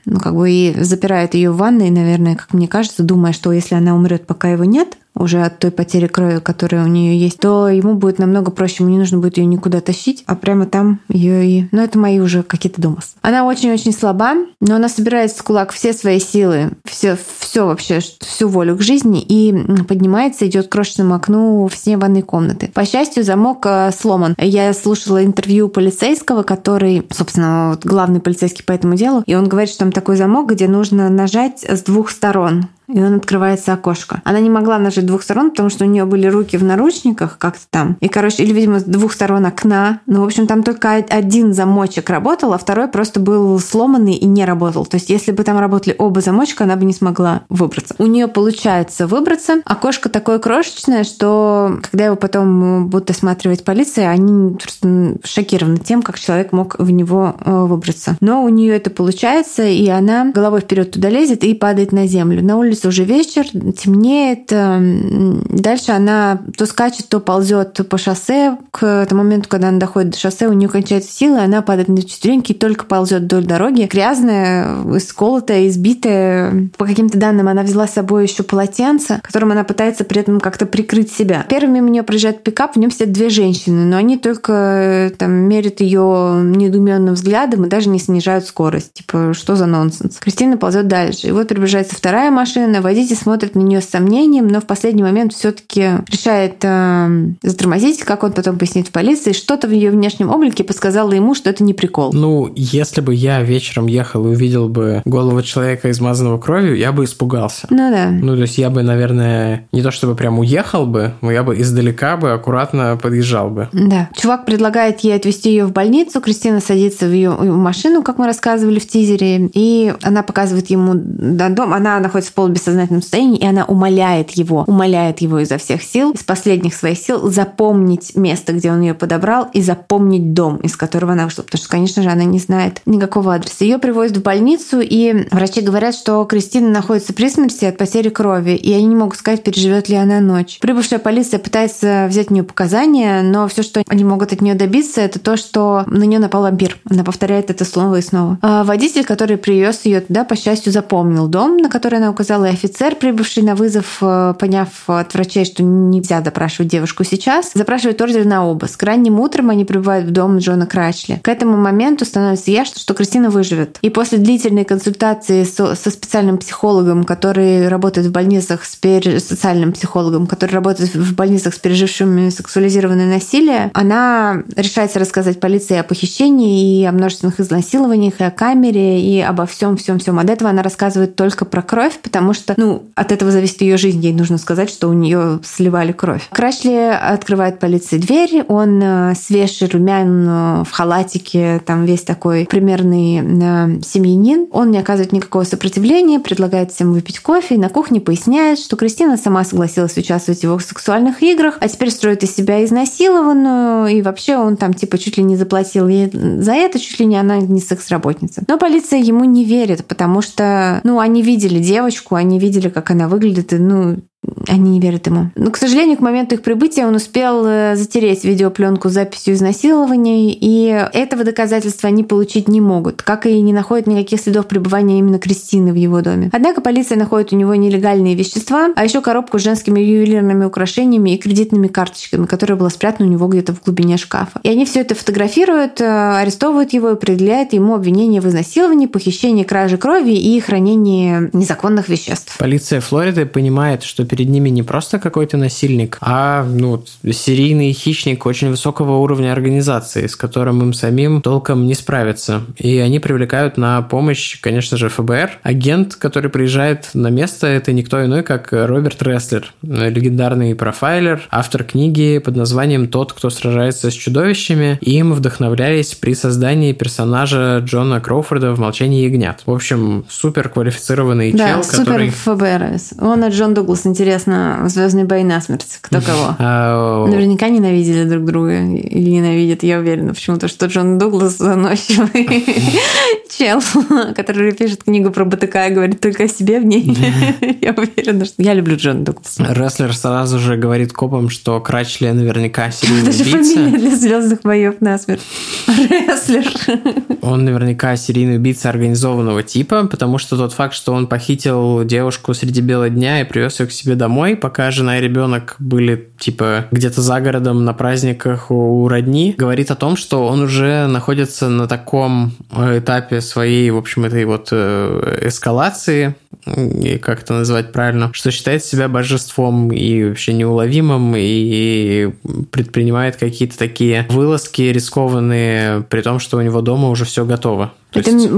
B: ну, как бы и запирает ее в ванной, наверное, как мне кажется, думая, что если она умрет, пока его нет, уже от той потери крови, которая у нее есть, то ему будет намного проще, ему не нужно будет ее никуда тащить, а прямо там ее и... Ну, это мои уже какие-то домыслы. Она очень-очень слаба, но она собирает с кулак все свои силы, все, все вообще, всю волю к жизни и поднимается, идет к крошечному окну в стене ванной комнаты. По счастью, замок э, сломан. Я слушала интервью полицейского, который, собственно, главный полицейский по этому делу, и он говорит, что там такой замок, где нужно нажать с двух сторон и он открывается окошко. Она не могла нажать двух сторон, потому что у нее были руки в наручниках как-то там. И, короче, или, видимо, с двух сторон окна. Ну, в общем, там только один замочек работал, а второй просто был сломанный и не работал. То есть, если бы там работали оба замочка, она бы не смогла выбраться. У нее получается выбраться. Окошко такое крошечное, что когда его потом будут осматривать полиция, они просто шокированы тем, как человек мог в него э, выбраться. Но у нее это получается, и она головой вперед туда лезет и падает на землю. На улице уже вечер, темнеет. Эм, дальше она то скачет, то ползет по шоссе. К тому моменту, когда она доходит до шоссе, у нее кончается сила, и она падает на четвереньки и только ползет вдоль дороги. Грязная, исколотая, избитая. По каким-то данным она взяла с собой еще полотенце, которым она пытается при этом как-то прикрыть себя. Первыми у нее проезжает пикап, в нем сидят две женщины, но они только э, там мерят ее недуменным взглядом и даже не снижают скорость. Типа, что за нонсенс? Кристина ползет дальше. И вот приближается вторая машина, водитель смотрит на нее с сомнением, но в последний момент все-таки решает э, затормозить, как он потом пояснит в полиции. Что-то в ее внешнем облике подсказало ему, что это не прикол.
A: Ну, если бы я вечером ехал и увидел бы голову человека, измазанного кровью, я бы испугался.
B: Ну да.
A: Ну, то есть я бы, наверное, не то чтобы прям уехал бы, но я бы издалека бы аккуратно подъезжал бы.
B: Да. Чувак предлагает ей отвезти ее в больницу. Кристина садится в ее машину, как мы рассказывали в тизере, и она показывает ему до дома. Она находится в полубессознательном состоянии, и она умоляет его, умоляет его изо всех сил, из последних своих сил запомнить место, где он ее подобрал, и запомнить дом, из которого она вышла. Потому что, конечно же, она не знает никакого адреса. Ее привозят в больницу, и врачи говорят, что Кристина находится при смерти от потери крови, и они не могут сказать, переживет ли она ночь. Прибывшая полиция пытается взять у нее показания, но все, что они могут от нее добиться, это то, что на нее напал вампир. Она повторяет это снова и снова. А водитель, который привез ее туда, по счастью, запомнил дом, на который она указала, и офицер, прибывший на вызов, э, поняв от врачей, что нельзя допрашивать девушку сейчас, запрашивает ордер на обыск. Ранним утром они прибывают в дом Джона Крачли. К этому моменту становится ясно, что Кристина выживет. И после длительной консультации со, со специальным психологом, который работает в больницах с пере... социальным психологом, который работает в больницах с пережившими сексуализированное насилие, она решается рассказать полиции о похищении и о множественных изнасилованиях, и о камере, и обо всем, всем, всем. От этого она рассказывает только про кровь, потому что, ну, от этого зависит ее жизнь. Ей нужно сказать, что у нее сливали кровь. Крашли открывает полиции дверь, он э, свежий, румян, э, в халатике, там весь такой примерный э, семьянин. Он не оказывает никакого сопротивления, предлагает всем выпить кофе, на кухне поясняет, что Кристина сама согласилась участвовать в его сексуальных играх, а теперь строит из себя изнасилованную, и вообще он там типа чуть ли не заплатил ей за это, чуть ли не она не секс-работница. Но полиция ему не верит, потому что, ну, они видели девочку, они видели, как она выглядит, и, ну, они не верят ему. Но, к сожалению, к моменту их прибытия он успел э, затереть видеопленку с записью изнасилований, и этого доказательства они получить не могут, как и не находят никаких следов пребывания именно Кристины в его доме. Однако полиция находит у него нелегальные вещества, а еще коробку с женскими ювелирными украшениями и кредитными карточками, которая была спрятана у него где-то в глубине шкафа. И они все это фотографируют, э, арестовывают его и предъявляют ему обвинение в изнасиловании, похищении, краже крови и хранении незаконных веществ.
A: Полиция Флориды понимает, что перед ними не просто какой-то насильник, а ну, серийный хищник очень высокого уровня организации, с которым им самим толком не справиться. И они привлекают на помощь, конечно же, ФБР. Агент, который приезжает на место, это никто иной, как Роберт Рестлер, легендарный профайлер, автор книги под названием «Тот, кто сражается с чудовищами». Им вдохновлялись при создании персонажа Джона Кроуфорда в «Молчании ягнят». В общем, супер квалифицированный
B: да,
A: чел,
B: супер
A: который...
B: ФБР. Он и Джон Дуглас интересно, звездные бои насмерть. Кто <laughs> кого?
A: А,
B: Наверняка ненавидели друг друга или ненавидят, я уверена почему-то, что Джон Дуглас заносчивый <laughs> чел, который пишет книгу про БТК и говорит только о себе в ней. <laughs> Я уверена, что я люблю Джона Дугласа.
A: Рестлер сразу же говорит копам, что Крачли наверняка серийный убийца.
B: фамилия для звездных боев насмерть. Рестлер.
A: Он наверняка серийный убийца организованного типа, потому что тот факт, что он похитил девушку среди бела дня и привез ее к себе домой, пока жена и ребенок были типа где-то за городом на праздниках у родни, говорит о том, что он уже находится на таком э, этапе своей, в общем, этой вот э, эскалации, и как это назвать правильно, что считает себя божеством и вообще неуловимым, и предпринимает какие-то такие вылазки рискованные, при том, что у него дома уже все готово.
B: Это, есть...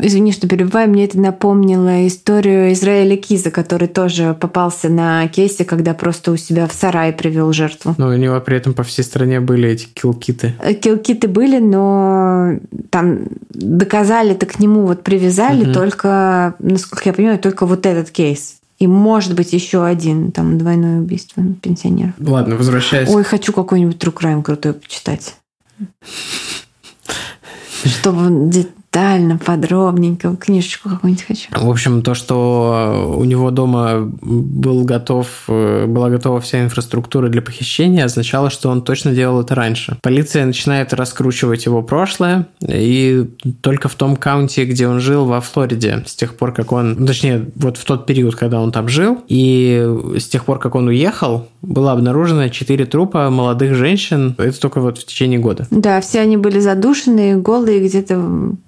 B: извини, что перебиваю, мне это напомнило историю Израиля Киза, который тоже попался на кейсе, когда просто у себя в сарае привел жертву.
A: Но у него при этом по всей стране были эти килкиты.
B: Э, килкиты были, но там доказали-то к нему вот привязали угу. только, насколько я понимаю, только вот этот кейс. И может быть еще один, там, двойное убийство пенсионера.
A: Ладно, возвращаясь.
B: Ой, хочу какой-нибудь True Crime крутой почитать. <laughs> Чтобы детально, подробненько, книжечку какую-нибудь хочу.
A: В общем, то, что у него дома был готов, была готова вся инфраструктура для похищения, означало, что он точно делал это раньше. Полиция начинает раскручивать его прошлое, и только в том каунте, где он жил во Флориде, с тех пор, как он, точнее, вот в тот период, когда он там жил, и с тех пор, как он уехал, было обнаружено четыре трупа молодых женщин, это только вот в течение года.
B: Да, все они были задушены, голые где-то,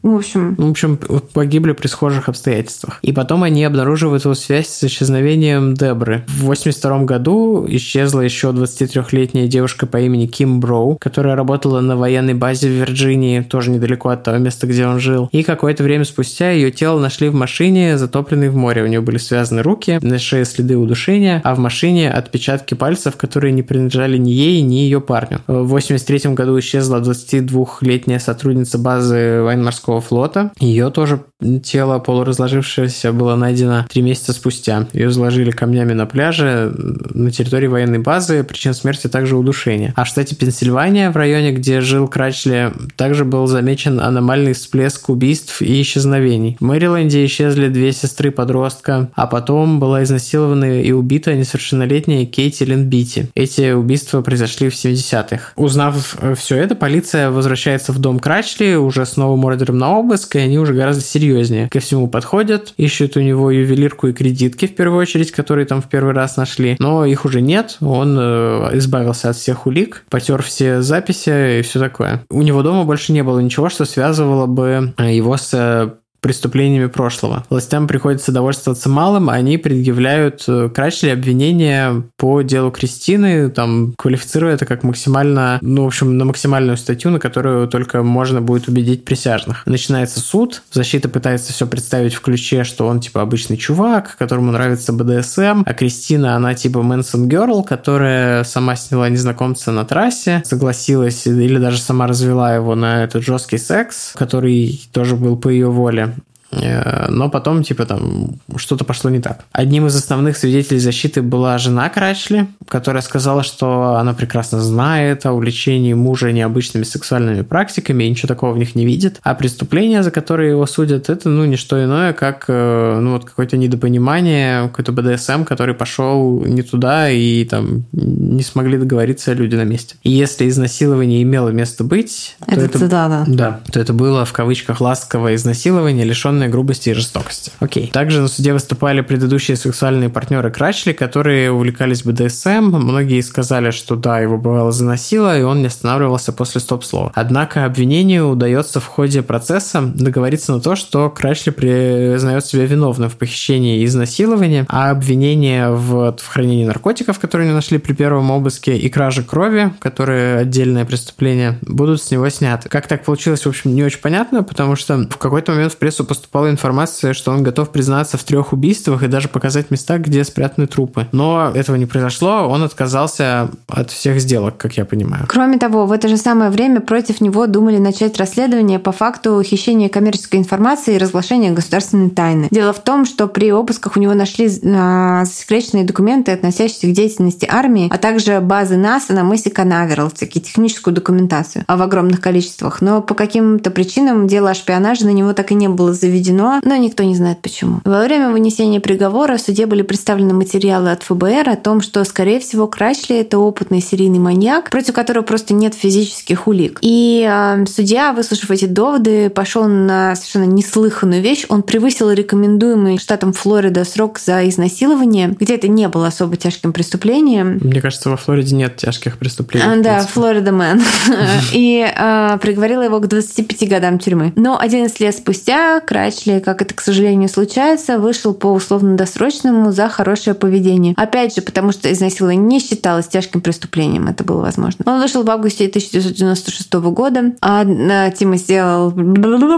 B: ну, в общем...
A: Ну, в общем, погибли при схожих обстоятельствах. И потом они обнаруживают его связь с исчезновением Дебры. В 82 году исчезла еще 23-летняя девушка по имени Ким Броу, которая работала на военной базе в Вирджинии, тоже недалеко от того места, где он жил. И какое-то время спустя ее тело нашли в машине, затопленной в море. У нее были связаны руки, на шее следы удушения, а в машине отпечатки пальцев, которые не принадлежали ни ей, ни ее парню. В 83 году исчезла 22-летняя сотрудница базы военно-морского флота. Ее тоже тело полуразложившееся было найдено три месяца спустя. Ее заложили камнями на пляже на территории военной базы. Причина смерти также удушение. А в штате Пенсильвания, в районе, где жил Крачли, также был замечен аномальный всплеск убийств и исчезновений. В Мэриленде исчезли две сестры-подростка, а потом была изнасилована и убита несовершеннолетняя Кейти Линбити. Эти убийства произошли в 70-х. Узнав все это, полиция возвращается в дом Крачли уже с новым ордером на обыск, и они уже гораздо серьезнее ко всему подходят, ищут у него ювелирку и кредитки в первую очередь, которые там в первый раз нашли, но их уже нет, он э, избавился от всех улик, потер все записи и все такое. У него дома больше не было ничего, что связывало бы э, его с э, преступлениями прошлого. Властям приходится довольствоваться малым, они предъявляют э, Крачли обвинения по делу Кристины, там, квалифицируя это как максимально, ну, в общем, на максимальную статью, на которую только можно будет убедить присяжных. Начинается суд, защита пытается все представить в ключе, что он, типа, обычный чувак, которому нравится БДСМ, а Кристина, она, типа, Мэнсон Герл, которая сама сняла незнакомца на трассе, согласилась или даже сама развела его на этот жесткий секс, который тоже был по ее воле. Э, но потом, типа, там что-то пошло не так. Одним из основных свидетелей защиты была жена Крачли, которая сказала, что она прекрасно знает о увлечении мужа необычными сексуальными практиками и ничего такого в них не видит. А преступления, за которые его судят, это, ну, не что иное, как, э, ну, вот какое-то недопонимание, какой-то БДСМ, который пошел не туда, и там не смогли договориться люди на месте. И если изнасилование имело место быть,
B: это, то это, да,
A: да, то это было в кавычках ласковое изнасилование, лишенное чрезмерной грубости и жестокости. Окей. Также на суде выступали предыдущие сексуальные партнеры Крачли, которые увлекались БДСМ. Многие сказали, что да, его бывало заносило, и он не останавливался после стоп-слова. Однако обвинению удается в ходе процесса договориться на то, что Крачли признает себя виновным в похищении и изнасиловании, а обвинение в, в хранении наркотиков, которые не нашли при первом обыске, и краже крови, которые отдельное преступление, будут с него сняты. Как так получилось, в общем, не очень понятно, потому что в какой-то момент в прессу поступил поступала информация, что он готов признаться в трех убийствах и даже показать места, где спрятаны трупы. Но этого не произошло, он отказался от всех сделок, как я понимаю.
B: Кроме того, в это же самое время против него думали начать расследование по факту хищения коммерческой информации и разглашения государственной тайны. Дело в том, что при обысках у него нашли а, засекреченные документы, относящиеся к деятельности армии, а также базы НАСА на мысе Канаверал, всякие техническую документацию в огромных количествах. Но по каким-то причинам дело о шпионаже на него так и не было заведено заведено, но никто не знает почему. Во время вынесения приговора в суде были представлены материалы от ФБР о том, что, скорее всего, Крачли — это опытный серийный маньяк, против которого просто нет физических улик. И э, судья, выслушав эти доводы, пошел на совершенно неслыханную вещь. Он превысил рекомендуемый штатом Флорида срок за изнасилование, где это не было особо тяжким преступлением.
A: Мне кажется, во Флориде нет тяжких преступлений. А,
B: да, Флорида мэн. <laughs> И а, приговорила его к 25 годам тюрьмы. Но 11 лет спустя Крачли Крачли, как это, к сожалению, случается, вышел по условно-досрочному за хорошее поведение. Опять же, потому что изнасилование не считалось тяжким преступлением, это было возможно. Он вышел в августе 1996 года, а Тима сделал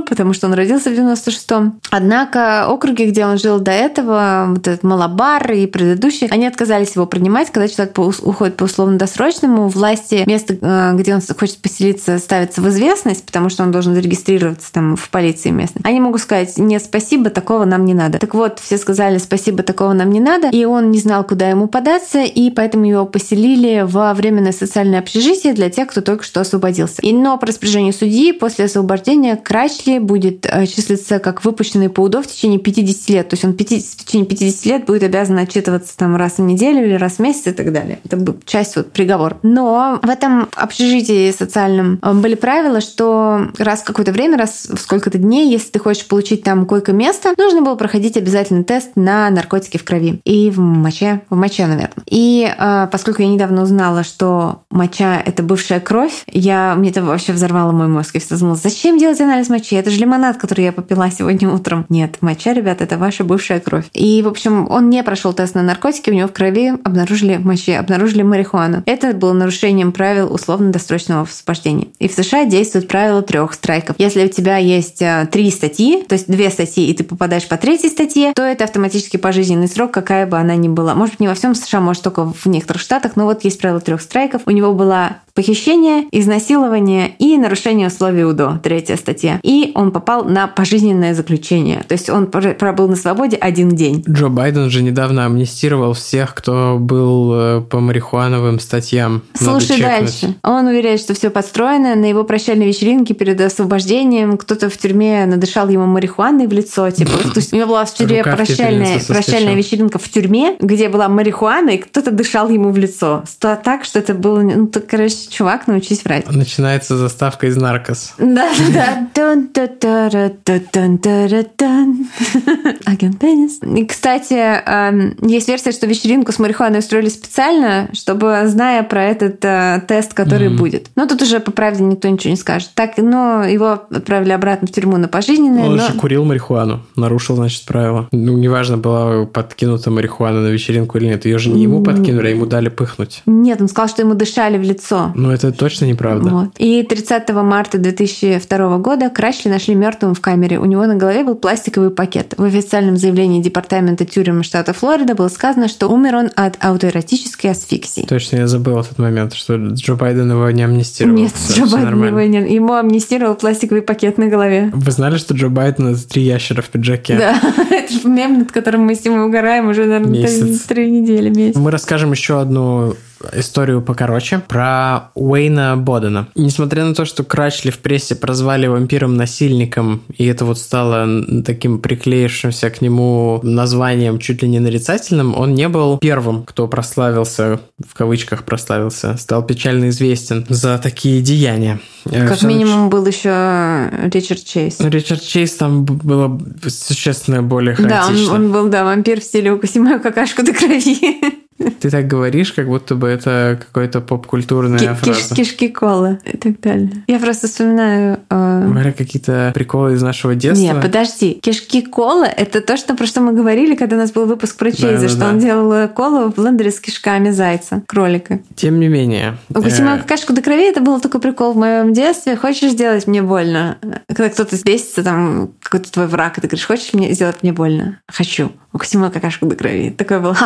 B: потому что он родился в 96-м. Однако округи, где он жил до этого, вот этот Малабар и предыдущие, они отказались его принимать, когда человек уходит по условно-досрочному, власти место, э, где он хочет поселиться, ставится в известность, потому что он должен зарегистрироваться там в полиции местной. Они могут сказать, нет, спасибо, такого нам не надо. Так вот, все сказали, спасибо, такого нам не надо, и он не знал, куда ему податься, и поэтому его поселили во временное социальное общежитие для тех, кто только что освободился. И, но по распоряжению судьи после освобождения Крачли будет э, числиться как выпущенный по УДО в течение 50 лет. То есть он 50, в течение 50 лет будет обязан отчитываться там раз в неделю или раз в месяц и так далее. Это часть вот приговор. Но в этом общежитии социальном э, были правила, что раз в какое-то время, раз в сколько-то дней, если ты хочешь получить там койко-место, нужно было проходить обязательный тест на наркотики в крови и в моче, в моче, наверное. И э, поскольку я недавно узнала, что моча – это бывшая кровь, я, мне это вообще взорвало мой мозг. Я всегда думала, зачем делать анализ мочи? Это же лимонад, который я попила сегодня утром. Нет, моча, ребята, это ваша бывшая кровь. И, в общем, он не прошел тест на наркотики, у него в крови обнаружили моче, обнаружили марихуану. Это было нарушением правил условно-досрочного освобождения. И в США действует правило трех страйков. Если у тебя есть э, три статьи, то есть две статьи, и ты попадаешь по третьей статье, то это автоматически пожизненный срок, какая бы она ни была. Может быть, не во всем США, может, только в некоторых штатах, но вот есть правило трех страйков. У него была похищение, изнасилование и нарушение условий УДО, третья статья. И он попал на пожизненное заключение. То есть он пробыл на свободе один день.
A: Джо Байден же недавно амнистировал всех, кто был э, по марихуановым статьям.
B: Слушай дальше. Он уверяет, что все подстроено. На его прощальной вечеринке перед освобождением кто-то в тюрьме надышал ему марихуаной в лицо. Типа, то есть у него была в <laughs> тюрьме прощальная, прощальная вечеринка в тюрьме, где была марихуана, и кто-то дышал ему в лицо. Так, что это было... Ну, то, короче, чувак, научись врать.
A: Начинается заставка из наркос.
B: Да, да. <laughs> <laughs> Агент Пеннис. И, кстати, эм, есть версия, что вечеринку с марихуаной устроили специально, чтобы, зная про этот э, тест, который будет. Но тут уже, по правде, никто ничего не скажет. Так, но его отправили обратно в тюрьму на пожизненное.
A: Он же курил марихуану. Нарушил, значит, правила. Ну, неважно, была подкинута марихуана на вечеринку или нет. Ее же не ему подкинули, а ему дали пыхнуть.
B: Нет, он сказал, что ему дышали в лицо.
A: Ну, это точно неправда. Вот.
B: И 30 марта 2002 года Крачли нашли мертвым в камере. У него на голове был пластиковый пакет. В официальном заявлении Департамента тюрем штата Флорида было сказано, что умер он от аутоэротической асфиксии.
A: Точно, я забыл этот момент, что Джо Байден его не амнистировал.
B: Нет, все, Джо Байден его не... Ему амнистировал пластиковый пакет на голове.
A: Вы знали, что Джо Байден — это три ящера в пиджаке?
B: Да, <laughs> это же мем, над которым мы с ним угораем уже, наверное, Месяц. три недели, месяц.
A: Мы расскажем еще одну историю покороче про Уэйна Бодена. Несмотря на то, что Крачли в прессе прозвали вампиром-насильником, и это вот стало таким приклеившимся к нему названием чуть ли не нарицательным, он не был первым, кто прославился, в кавычках прославился, стал печально известен за такие деяния.
B: Э, как Все минимум был еще Ричард Чейз.
A: Ричард Чейз там было существенно более хаотично.
B: Да, он, он был, да, вампир в стиле «укуси мою какашку до крови». <laughs>
A: Ты так говоришь, как будто бы это какая-то поп-культурная Ки- фраза.
B: Кишки кола и так далее. Я просто вспоминаю... Э...
A: Какие-то приколы из нашего детства.
B: Нет, подожди. Кишки кола — это то, что, про что мы говорили, когда у нас был выпуск про Чейза, да, да, что да. он делал колу в блендере с кишками зайца, кролика.
A: Тем не менее.
B: Укуси мою какашку до крови — это был такой прикол в моем детстве. Хочешь сделать мне больно? Когда кто-то бесится, там, какой-то твой враг, и ты говоришь, хочешь мне сделать мне больно? Хочу укусил мою какашку до крови. Такое было,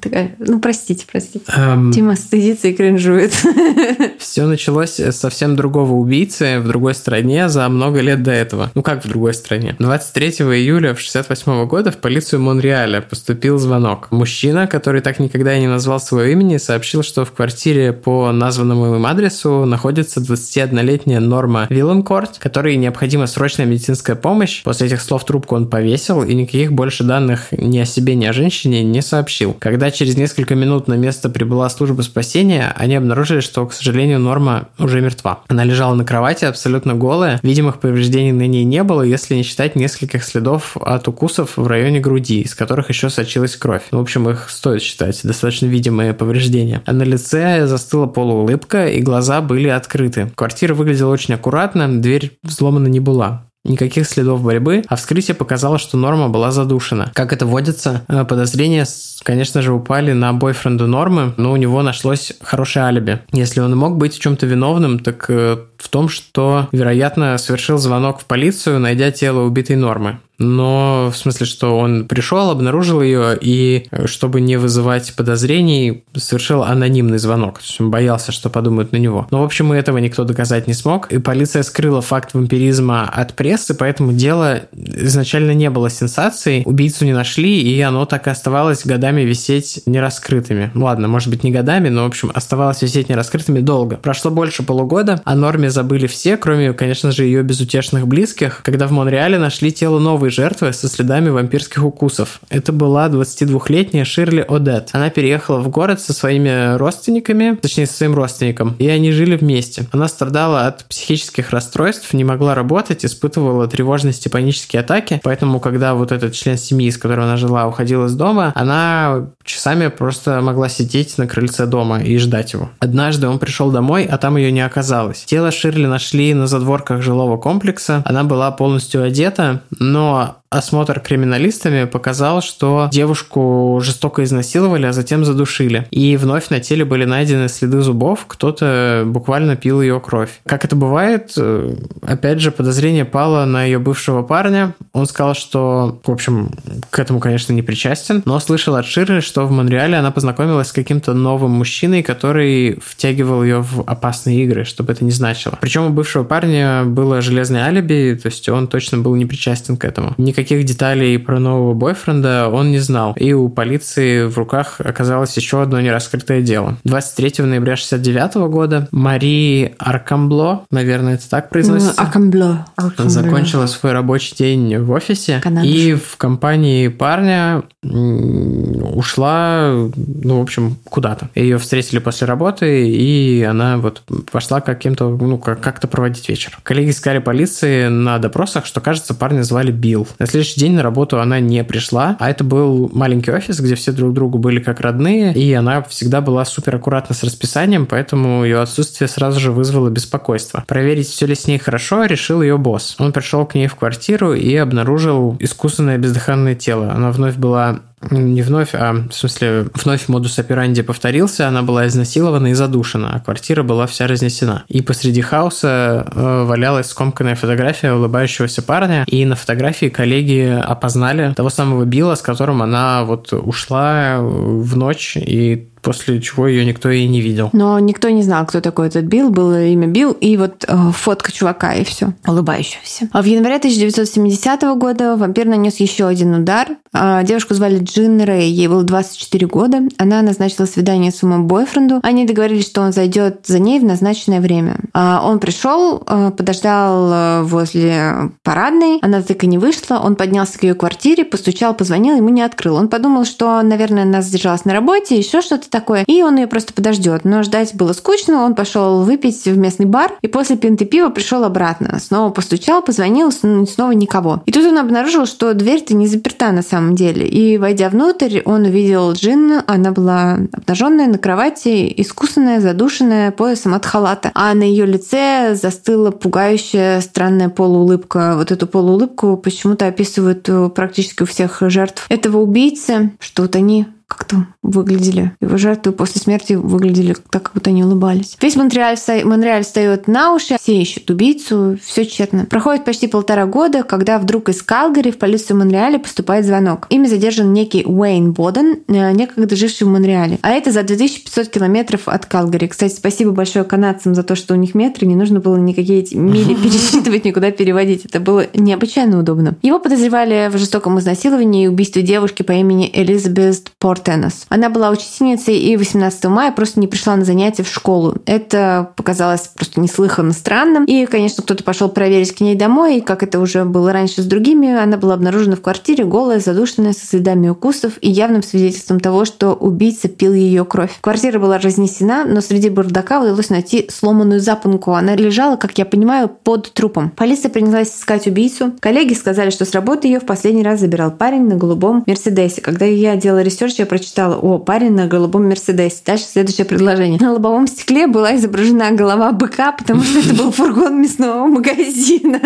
B: Такая, ну, простите, простите. Um, Тима стыдится и кринжует. <laughs>
A: Все началось с совсем другого убийцы в другой стране за много лет до этого. Ну, как в другой стране? 23 июля 68 года в полицию Монреаля поступил звонок. Мужчина, который так никогда и не назвал своего имени, сообщил, что в квартире по названному им адресу находится 21-летняя Норма Вилленкорт, которой необходима срочная медицинская помощь. После этих слов трубку он повесил, и никаких больше данных ни о себе, ни о женщине не сообщил. Когда через несколько минут на место прибыла служба спасения, они обнаружили, что, к сожалению, Норма уже мертва. Она лежала на кровати абсолютно голая, видимых повреждений на ней не было, если не считать нескольких следов от укусов в районе груди, из которых еще сочилась кровь. В общем, их стоит считать, достаточно видимые повреждения. А на лице застыла полуулыбка, и глаза были открыты. Квартира выглядела очень аккуратно, дверь взломана не была. Никаких следов борьбы, а вскрытие показало, что Норма была задушена. Как это водится, э, подозрения, конечно же, упали на бойфренда Нормы, но у него нашлось хорошее алиби. Если он мог быть в чем-то виновным, так э, в том, что, вероятно, совершил звонок в полицию, найдя тело убитой Нормы но в смысле, что он пришел, обнаружил ее и, чтобы не вызывать подозрений, совершил анонимный звонок. То есть он боялся, что подумают на него. Но, в общем, и этого никто доказать не смог. И полиция скрыла факт вампиризма от прессы, поэтому дело изначально не было сенсацией. Убийцу не нашли, и оно так и оставалось годами висеть нераскрытыми. Ладно, может быть, не годами, но, в общем, оставалось висеть нераскрытыми долго. Прошло больше полугода, о норме забыли все, кроме, конечно же, ее безутешных близких, когда в Монреале нашли тело новой жертвы со следами вампирских укусов. Это была 22-летняя Ширли Одет. Она переехала в город со своими родственниками, точнее, со своим родственником, и они жили вместе. Она страдала от психических расстройств, не могла работать, испытывала тревожность и панические атаки, поэтому, когда вот этот член семьи, с которой она жила, уходил из дома, она часами просто могла сидеть на крыльце дома и ждать его. Однажды он пришел домой, а там ее не оказалось. Тело Ширли нашли на задворках жилого комплекса. Она была полностью одета, но осмотр криминалистами показал, что девушку жестоко изнасиловали, а затем задушили. И вновь на теле были найдены следы зубов, кто-то буквально пил ее кровь. Как это бывает, э, опять же, подозрение пало на ее бывшего парня. Он сказал, что, в общем, к этому, конечно, не причастен, но слышал от Ширы, что в Монреале она познакомилась с каким-то новым мужчиной, который втягивал ее в опасные игры, чтобы это не значило. Причем у бывшего парня было железное алиби, то есть он точно был не причастен к этому. Никаких деталей про нового бойфренда он не знал, и у полиции в руках оказалось еще одно нераскрытое дело. 23 ноября 69 года Мари Аркамбло, наверное, это так произносится?
B: Аркамбло.
A: Закончила свой рабочий день в офисе
B: Канада.
A: и в компании парня ушла, ну, в общем, куда-то. Ее встретили после работы, и она вот пошла каким-то, ну, как-то проводить вечер. Коллеги сказали полиции на допросах, что, кажется, парня звали Билл. Следующий день на работу она не пришла, а это был маленький офис, где все друг другу были как родные, и она всегда была супер аккуратна с расписанием, поэтому ее отсутствие сразу же вызвало беспокойство. Проверить, все ли с ней хорошо, решил ее босс. Он пришел к ней в квартиру и обнаружил искусственное бездыханное тело. Она вновь была не вновь, а в смысле вновь модус операнди повторился, она была изнасилована и задушена, а квартира была вся разнесена. И посреди хаоса э, валялась скомканная фотография улыбающегося парня, и на фотографии коллеги опознали того самого Билла, с которым она вот ушла в ночь и после чего ее никто и не видел.
B: Но никто не знал, кто такой этот Билл. Было имя Билл и вот э, фотка чувака, и все, улыбающегося. А в январе 1970 года вампир нанес еще один удар. А девушку звали Джин Рэй, ей было 24 года. Она назначила свидание своему бойфренду. Они договорились, что он зайдет за ней в назначенное время. А он пришел, э, подождал э, возле парадной. Она так и не вышла. Он поднялся к ее квартире, постучал, позвонил, ему не открыл. Он подумал, что, наверное, она задержалась на работе, еще что-то такое, и он ее просто подождет. Но ждать было скучно, он пошел выпить в местный бар, и после пинты пива пришел обратно. Снова постучал, позвонил, снова никого. И тут он обнаружил, что дверь-то не заперта на самом деле. И, войдя внутрь, он увидел Джин, она была обнаженная на кровати, искусанная, задушенная поясом от халата. А на ее лице застыла пугающая странная полуулыбка. Вот эту полуулыбку почему-то описывают практически у всех жертв этого убийцы, что вот они как-то выглядели. Его жертвы после смерти выглядели так, как будто они улыбались. Весь Монреаль, Монреаль встает на уши, все ищут убийцу, все тщетно. Проходит почти полтора года, когда вдруг из Калгари в полицию Монреаля поступает звонок. Ими задержан некий Уэйн Боден, э, некогда живший в Монреале. А это за 2500 километров от Калгари. Кстати, спасибо большое канадцам за то, что у них метры, не нужно было никакие эти мили <laughs> пересчитывать, никуда переводить. Это было необычайно удобно. Его подозревали в жестоком изнасиловании и убийстве девушки по имени Элизабет Порт Теннес. Она была учительницей и 18 мая просто не пришла на занятия в школу. Это показалось просто неслыханно странным. И, конечно, кто-то пошел проверить к ней домой, и как это уже было раньше с другими, она была обнаружена в квартире голая, задушенная, со следами укусов и явным свидетельством того, что убийца пил ее кровь. Квартира была разнесена, но среди бардака удалось найти сломанную запонку. Она лежала, как я понимаю, под трупом. Полиция принялась искать убийцу. Коллеги сказали, что с работы ее в последний раз забирал парень на голубом Мерседесе. Когда я делала research, я прочитала, о, парень на голубом Мерседесе. Дальше следующее предложение. На лобовом стекле была изображена голова быка, потому что это был фургон мясного магазина.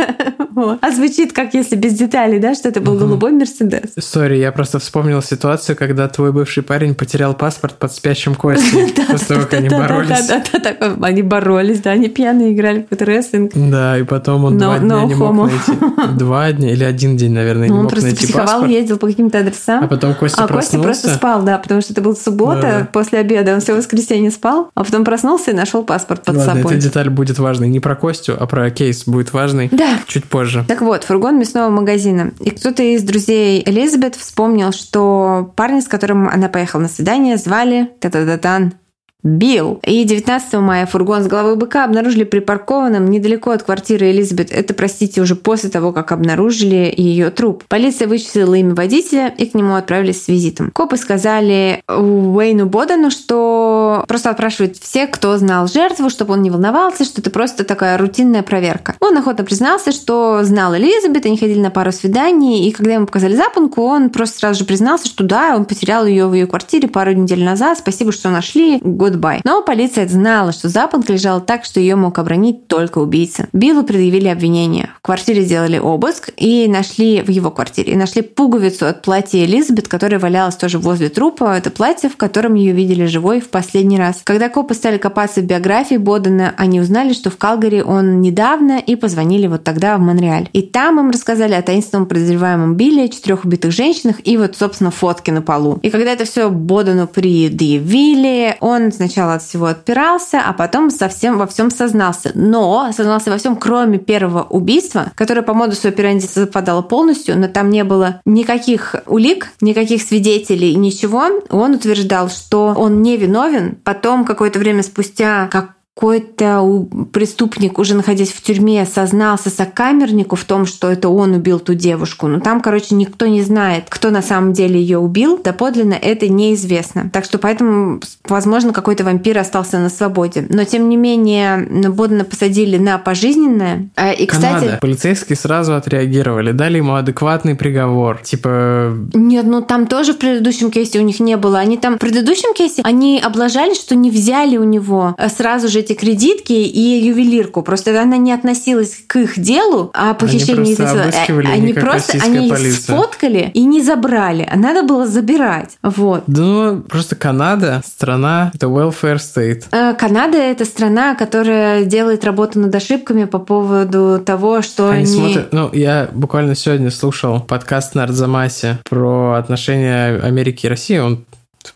B: А звучит как если без деталей, да, что это был голубой Мерседес.
A: Sorry, я просто вспомнил ситуацию, когда твой бывший парень потерял паспорт под спящим Костей. <laughs> После того, как они боролись.
B: Да, да, да, они боролись, да, они пьяные играли в рестлинг.
A: Да, и потом он два дня не мог найти. <laughs> Два дня или один день, наверное, не
B: Он
A: мог
B: просто
A: найти
B: психовал,
A: паспорт.
B: ездил по каким-то адресам.
A: А потом Костя
B: А Костя просто
A: проснулся.
B: Спал, да, потому что это была суббота
A: Да-да.
B: после обеда. Он все воскресенье спал, а потом проснулся и нашел паспорт под
A: Ладно,
B: собой.
A: эта деталь будет важной. Не про Костю, а про кейс будет важный
B: Да.
A: чуть позже.
B: Так вот, фургон мясного магазина. И кто-то из друзей Элизабет вспомнил, что парня, с которым она поехала на свидание, звали та-та-та-тан Билл. И 19 мая фургон с головой быка обнаружили припаркованным недалеко от квартиры Элизабет. Это, простите, уже после того, как обнаружили ее труп. Полиция вычислила имя водителя и к нему отправились с визитом. Копы сказали Уэйну Бодану, что просто отпрашивают всех, кто знал жертву, чтобы он не волновался, что это просто такая рутинная проверка. Он охотно признался, что знал Элизабет, они ходили на пару свиданий, и когда ему показали запонку, он просто сразу же признался, что да, он потерял ее в ее квартире пару недель назад, спасибо, что нашли, goodbye. Но полиция знала, что запонка лежала так, что ее мог обронить только убийца. Биллу предъявили обвинение. В квартире сделали обыск и нашли в его квартире, и нашли пуговицу от платья Элизабет, которая валялась тоже возле трупа. Это платье, в котором ее видели живой в последний раз. Когда копы стали копаться в биографии Бодена, они узнали, что в Калгари он недавно и позвонили вот тогда в Монреаль. И там им рассказали о таинственном подозреваемом Билле, четырех убитых женщинах и вот, собственно, фотки на полу. И когда это все Бодену предъявили, он сначала от всего отпирался, а потом совсем во всем сознался. Но сознался во всем, кроме первого убийства, которое по модусу операнди совпадало полностью, но там не было никаких улик, никаких свидетелей, ничего. Он утверждал, что он не виновен. Потом, какое-то время спустя, как какой-то преступник, уже находясь в тюрьме, сознался сокамернику в том, что это он убил ту девушку. Но там, короче, никто не знает, кто на самом деле ее убил. Доподлинно это неизвестно. Так что поэтому, возможно, какой-то вампир остался на свободе. Но, тем не менее, Бодена посадили на пожизненное. А, И, кстати...
A: Канада. Полицейские сразу отреагировали, дали ему адекватный приговор. Типа,
B: Нет, ну там тоже в предыдущем кейсе у них не было. Они там в предыдущем кейсе они облажали, что не взяли у него э, сразу же эти кредитки и ювелирку. Просто она не относилась к их делу, а похищение
A: просто
B: из-
A: обыскивали,
B: Они просто они
A: полиция.
B: сфоткали и не забрали. А надо было забирать. Вот.
A: да ну, просто Канада, страна, это welfare state.
B: Э, Канада это страна, которая делает работу над ошибками по поводу того, что
A: Они
B: они...
A: смотрят, ну, я буквально сегодня слушал подкаст на Арзамасе про отношения Америки и России, он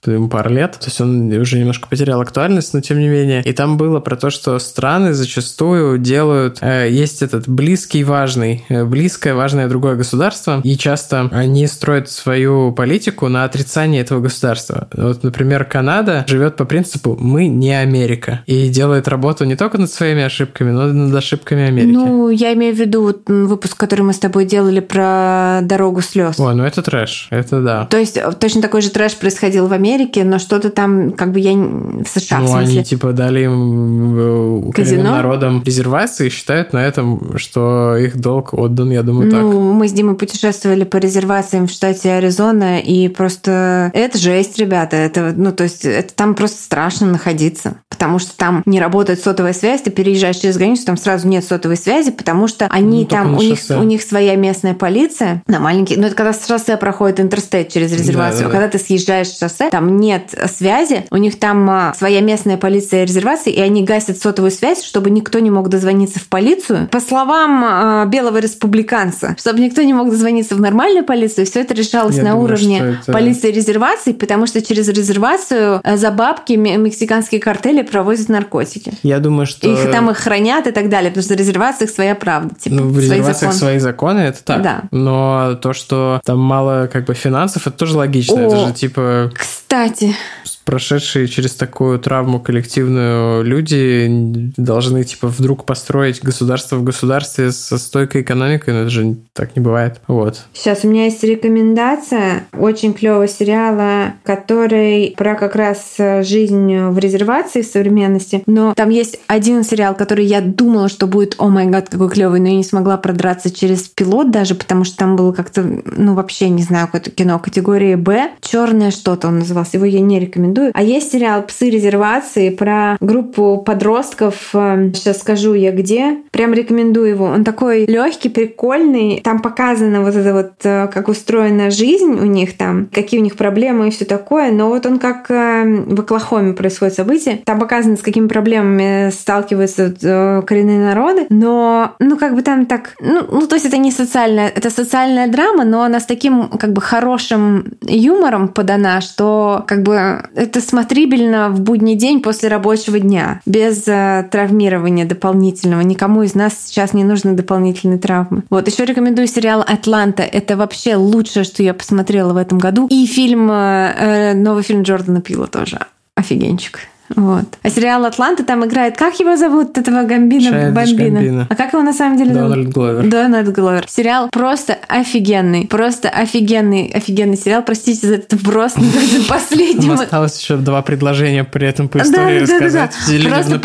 A: ему пару лет, то есть он уже немножко потерял актуальность, но тем не менее. И там было про то, что страны зачастую делают, э, есть этот близкий важный, э, близкое важное другое государство, и часто они строят свою политику на отрицании этого государства. Вот, например, Канада живет по принципу «мы не Америка» и делает работу не только над своими ошибками, но и над ошибками Америки.
B: Ну, я имею в виду вот, выпуск, который мы с тобой делали про дорогу слез.
A: Ой, ну это трэш, это да.
B: То есть э, точно такой же трэш происходил в Америке, но что-то там, как бы я в США, в
A: Ну,
B: смысле.
A: они типа дали им, э,
B: Казино?
A: народам резервации и считают на этом, что их долг отдан, я думаю, так.
B: Ну, мы с Димой путешествовали по резервациям в штате Аризона, и просто это жесть, ребята. Это, ну, то есть это там просто страшно находиться, потому что там не работает сотовая связь, ты переезжаешь через границу, там сразу нет сотовой связи, потому что они
A: Ну,
B: там, у них, у них своя местная полиция на маленький, ну, это когда с шоссе проходит интерстейт через резервацию,
A: Да-да-да.
B: когда ты съезжаешь с шоссе, там нет связи, у них там а, своя местная полиция резервации, и они гасят сотовую связь, чтобы никто не мог дозвониться в полицию. По словам а, белого республиканца, чтобы никто не мог дозвониться в нормальную полицию, все это решалось
A: Я
B: на
A: думаю,
B: уровне
A: это-
B: полиции резервации, потому что через резервацию а, за бабки ме- мексиканские картели провозят наркотики.
A: Я думаю, что...
B: Их там их хранят и так далее, потому что в резервациях своя правда. Типа,
A: Ну, в резервациях свои законы, это так.
B: Да.
A: Но то, что там мало как бы финансов, это тоже логично.
B: О.
A: Это же типа
B: Кстати, кстати
A: прошедшие через такую травму коллективную люди должны типа вдруг построить государство в государстве со стойкой экономикой, но это же так не бывает. Вот.
B: Сейчас у меня есть рекомендация очень клевого сериала, который про как раз э, жизнь в резервации в современности. Но там есть один сериал, который я думала, что будет, о май гад, какой клевый, но я не смогла продраться через пилот даже, потому что там было как-то, ну вообще не знаю, какое-то кино категории Б. Черное что-то он назывался, его я не рекомендую. А есть сериал «Псы резервации» про группу подростков, сейчас скажу я где, прям рекомендую его. Он такой легкий, прикольный, там показано вот это вот, как устроена жизнь у них там, какие у них проблемы и все такое, но вот он как в Оклахоме происходит событие, там показано, с какими проблемами сталкиваются коренные народы, но, ну, как бы там так, ну, ну, то есть это не социальная, это социальная драма, но она с таким, как бы, хорошим юмором подана, что, как бы, это смотрибельно в будний день после рабочего дня, без э, травмирования дополнительного. Никому из нас сейчас не нужны дополнительные травмы. Вот, еще рекомендую сериал «Атланта». Это вообще лучшее, что я посмотрела в этом году. И фильм, э, э новый фильм Джордана Пила тоже. Офигенчик. Вот. А сериал «Атланта» там играет... Как его зовут, этого Гамбина Бомбина?
A: Гамбино.
B: А как его на самом деле зовут?
A: Дональд Гловер.
B: Дональд Гловер. Сериал просто офигенный. Просто офигенный, офигенный сериал. Простите за этот вброс последний.
A: Осталось еще два предложения при этом по истории рассказать.
B: Просто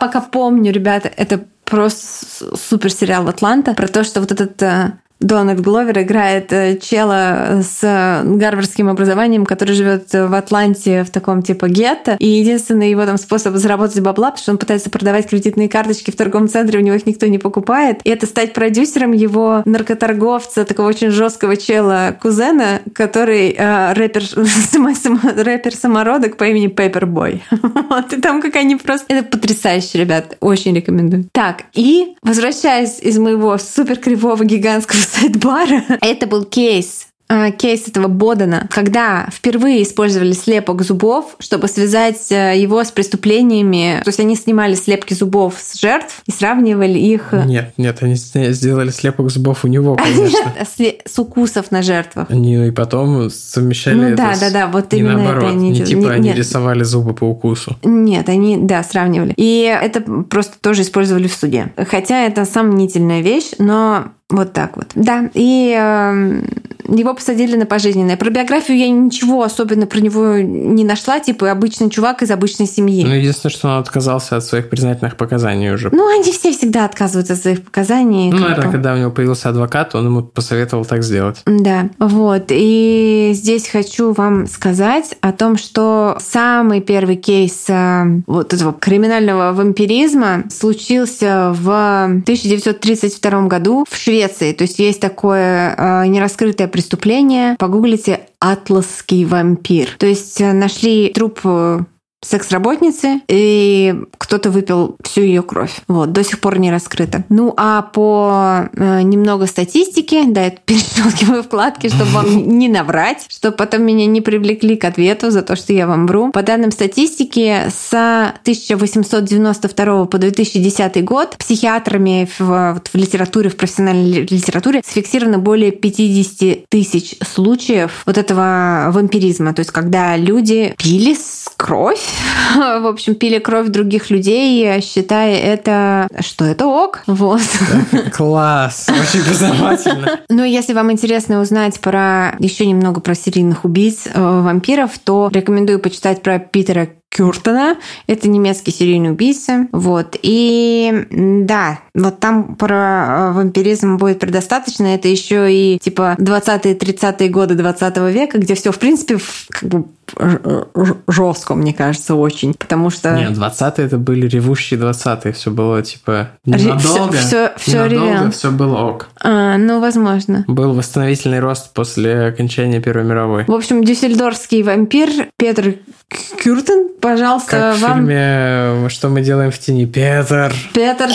B: пока помню, ребята, это просто супер сериал «Атланта» про то, что вот этот э, Дональд Гловер играет э, чела с гарвардским образованием, который живет в Атланте в таком типа гетто. И единственный его там способ заработать бабла, потому что он пытается продавать кредитные карточки в торговом центре, у него их никто не покупает. И это стать продюсером его наркоторговца, такого очень жесткого чела кузена, который э, рэпер, <laughs> рэпер самородок по имени Paperboy. <laughs> вот, и там как они просто... Это потрясающе, ребят. Очень рекомендую. Так, и возвращаясь из моего супер кривого гигантского сайт-бара. <laughs> Это был кейс а, кейс этого Бодена, когда впервые использовали слепок зубов, чтобы связать э, его с преступлениями. То есть они снимали слепки зубов с жертв и сравнивали их...
A: Э, нет, нет, они сделали слепок зубов у него, конечно. <laughs>
B: С укусов на жертвах.
A: Они и потом совмещали ну, это
B: да, да, да, вот именно
A: наоборот.
B: это
A: они... Не типа они рисовали зубы по укусу.
B: Нет, они, да, сравнивали. И это просто тоже использовали в суде. Хотя это сомнительная вещь, но вот так вот. Да, и э, его посадили на пожизненное. Про биографию я ничего особенно про него не нашла, типа обычный чувак из обычной семьи.
A: Ну, единственное, что он отказался от своих признательных показаний уже.
B: Ну, они все всегда отказываются от своих показаний.
A: Ну, наверное, когда у него появился адвокат, он ему посоветовал так сделать.
B: Да, вот. И здесь хочу вам сказать о том, что самый первый кейс э, вот этого криминального вампиризма случился в 1932 году в Швеции Швеции. То есть есть такое э, нераскрытое преступление. Погуглите «Атласский вампир». То есть э, нашли труп э, секс-работницы, и кто-то выпил всю ее кровь. Вот, до сих пор не раскрыто. Ну, а по э, немного статистики, да, это перещелкиваю вкладки, чтобы вам <laughs> не наврать, чтобы потом меня не привлекли к ответу за то, что я вам вру. По данным статистики, с 1892 по 2010 год психиатрами в, вот, в литературе, в профессиональной литературе сфиксировано более 50 тысяч случаев вот этого вампиризма. То есть, когда люди пили кровь, <laughs> в общем, пили кровь других людей, считая это, что это ок. Вот. <laughs>
A: Класс, очень познавательно. <laughs>
B: Ну, если вам интересно узнать про еще немного про серийных убийц, э, вампиров, то рекомендую почитать про Питера Кюртона. Это немецкий серийный убийца. Вот. И да, вот там про э, вампиризм будет предостаточно. Это еще и типа 20-30-е годы 20 века, где все в принципе как бы жестко, мне кажется, очень. Потому что...
A: Нет, 20-е это были ревущие 20-е. Все было типа ненадолго.
B: Все, все,
A: все, все было ок.
B: А, ну, возможно.
A: Был восстановительный рост после окончания Первой мировой.
B: В общем, дюссельдорфский вампир Петр Кюртен, пожалуйста,
A: как в
B: вам...
A: фильме «Что мы делаем в тени?» Петр.
B: Петр,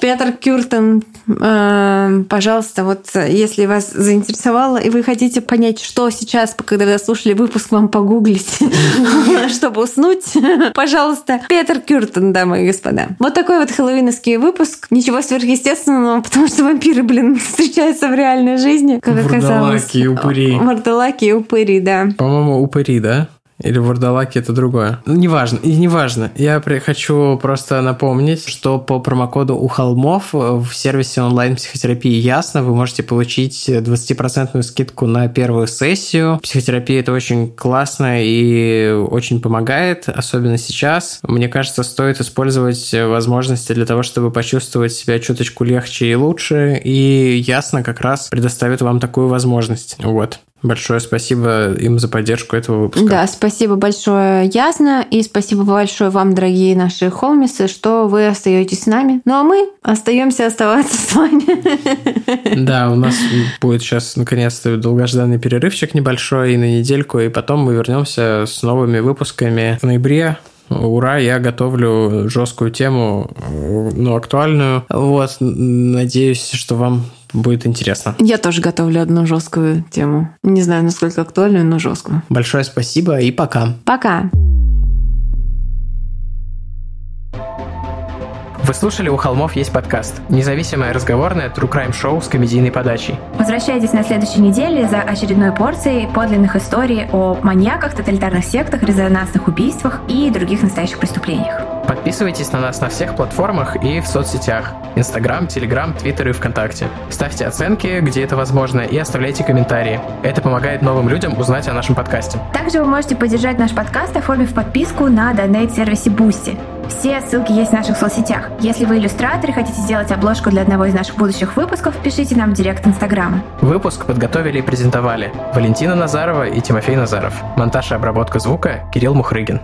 B: Петр Кюртен, э, пожалуйста, вот если вас заинтересовало, и вы хотите понять, что сейчас, когда вы слушали выпуск, вам погуглить, <laughs> чтобы уснуть, <laughs> пожалуйста, Петр Кюртен, дамы и господа. Вот такой вот хэллоуиновский выпуск. Ничего сверхъестественного, потому что вампиры, блин, встречаются в реальной жизни, как оказалось.
A: Вурдалаки и упыри.
B: Вурдалаки и упыри, да.
A: По-моему, упыри, да? Или вурдалаки это другое. Ну, неважно, и неважно. Я хочу просто напомнить, что по промокоду у холмов в сервисе онлайн-психотерапии Ясно вы можете получить 20% скидку на первую сессию. Психотерапия это очень классно и очень помогает, особенно сейчас. Мне кажется, стоит использовать возможности для того, чтобы почувствовать себя чуточку легче и лучше, и Ясно как раз предоставит вам такую возможность. Вот. Большое спасибо им за поддержку этого выпуска.
B: Да, спасибо большое, Ясно, и спасибо большое вам, дорогие наши холмисы, что вы остаетесь с нами. Ну а мы остаемся оставаться с вами.
A: Да, у нас <laughs> будет сейчас наконец-то долгожданный перерывчик небольшой на недельку, и потом мы вернемся с новыми выпусками в ноябре. Ура, я готовлю жесткую тему, но актуальную. Вот, надеюсь, что вам будет интересно.
B: Я тоже готовлю одну жесткую тему. Не знаю, насколько актуальную, но жесткую.
A: Большое спасибо и пока.
B: Пока.
A: Вы слушали «У холмов есть подкаст» – независимое разговорное true crime шоу с комедийной подачей.
C: Возвращайтесь на следующей неделе за очередной порцией подлинных историй о маньяках, тоталитарных сектах, резонансных убийствах и других настоящих преступлениях.
A: Подписывайтесь на нас на всех платформах и в соцсетях – Инстаграм, Телеграм, Твиттер и ВКонтакте. Ставьте оценки, где это возможно, и оставляйте комментарии. Это помогает новым людям узнать о нашем подкасте.
C: Также вы можете поддержать наш подкаст, оформив подписку на донейт-сервисе Boosty. Все ссылки есть в наших соцсетях. Если вы иллюстратор и хотите сделать обложку для одного из наших будущих выпусков, пишите нам в директ Инстаграма.
A: Выпуск подготовили и презентовали Валентина Назарова и Тимофей Назаров. Монтаж и обработка звука Кирилл Мухрыгин.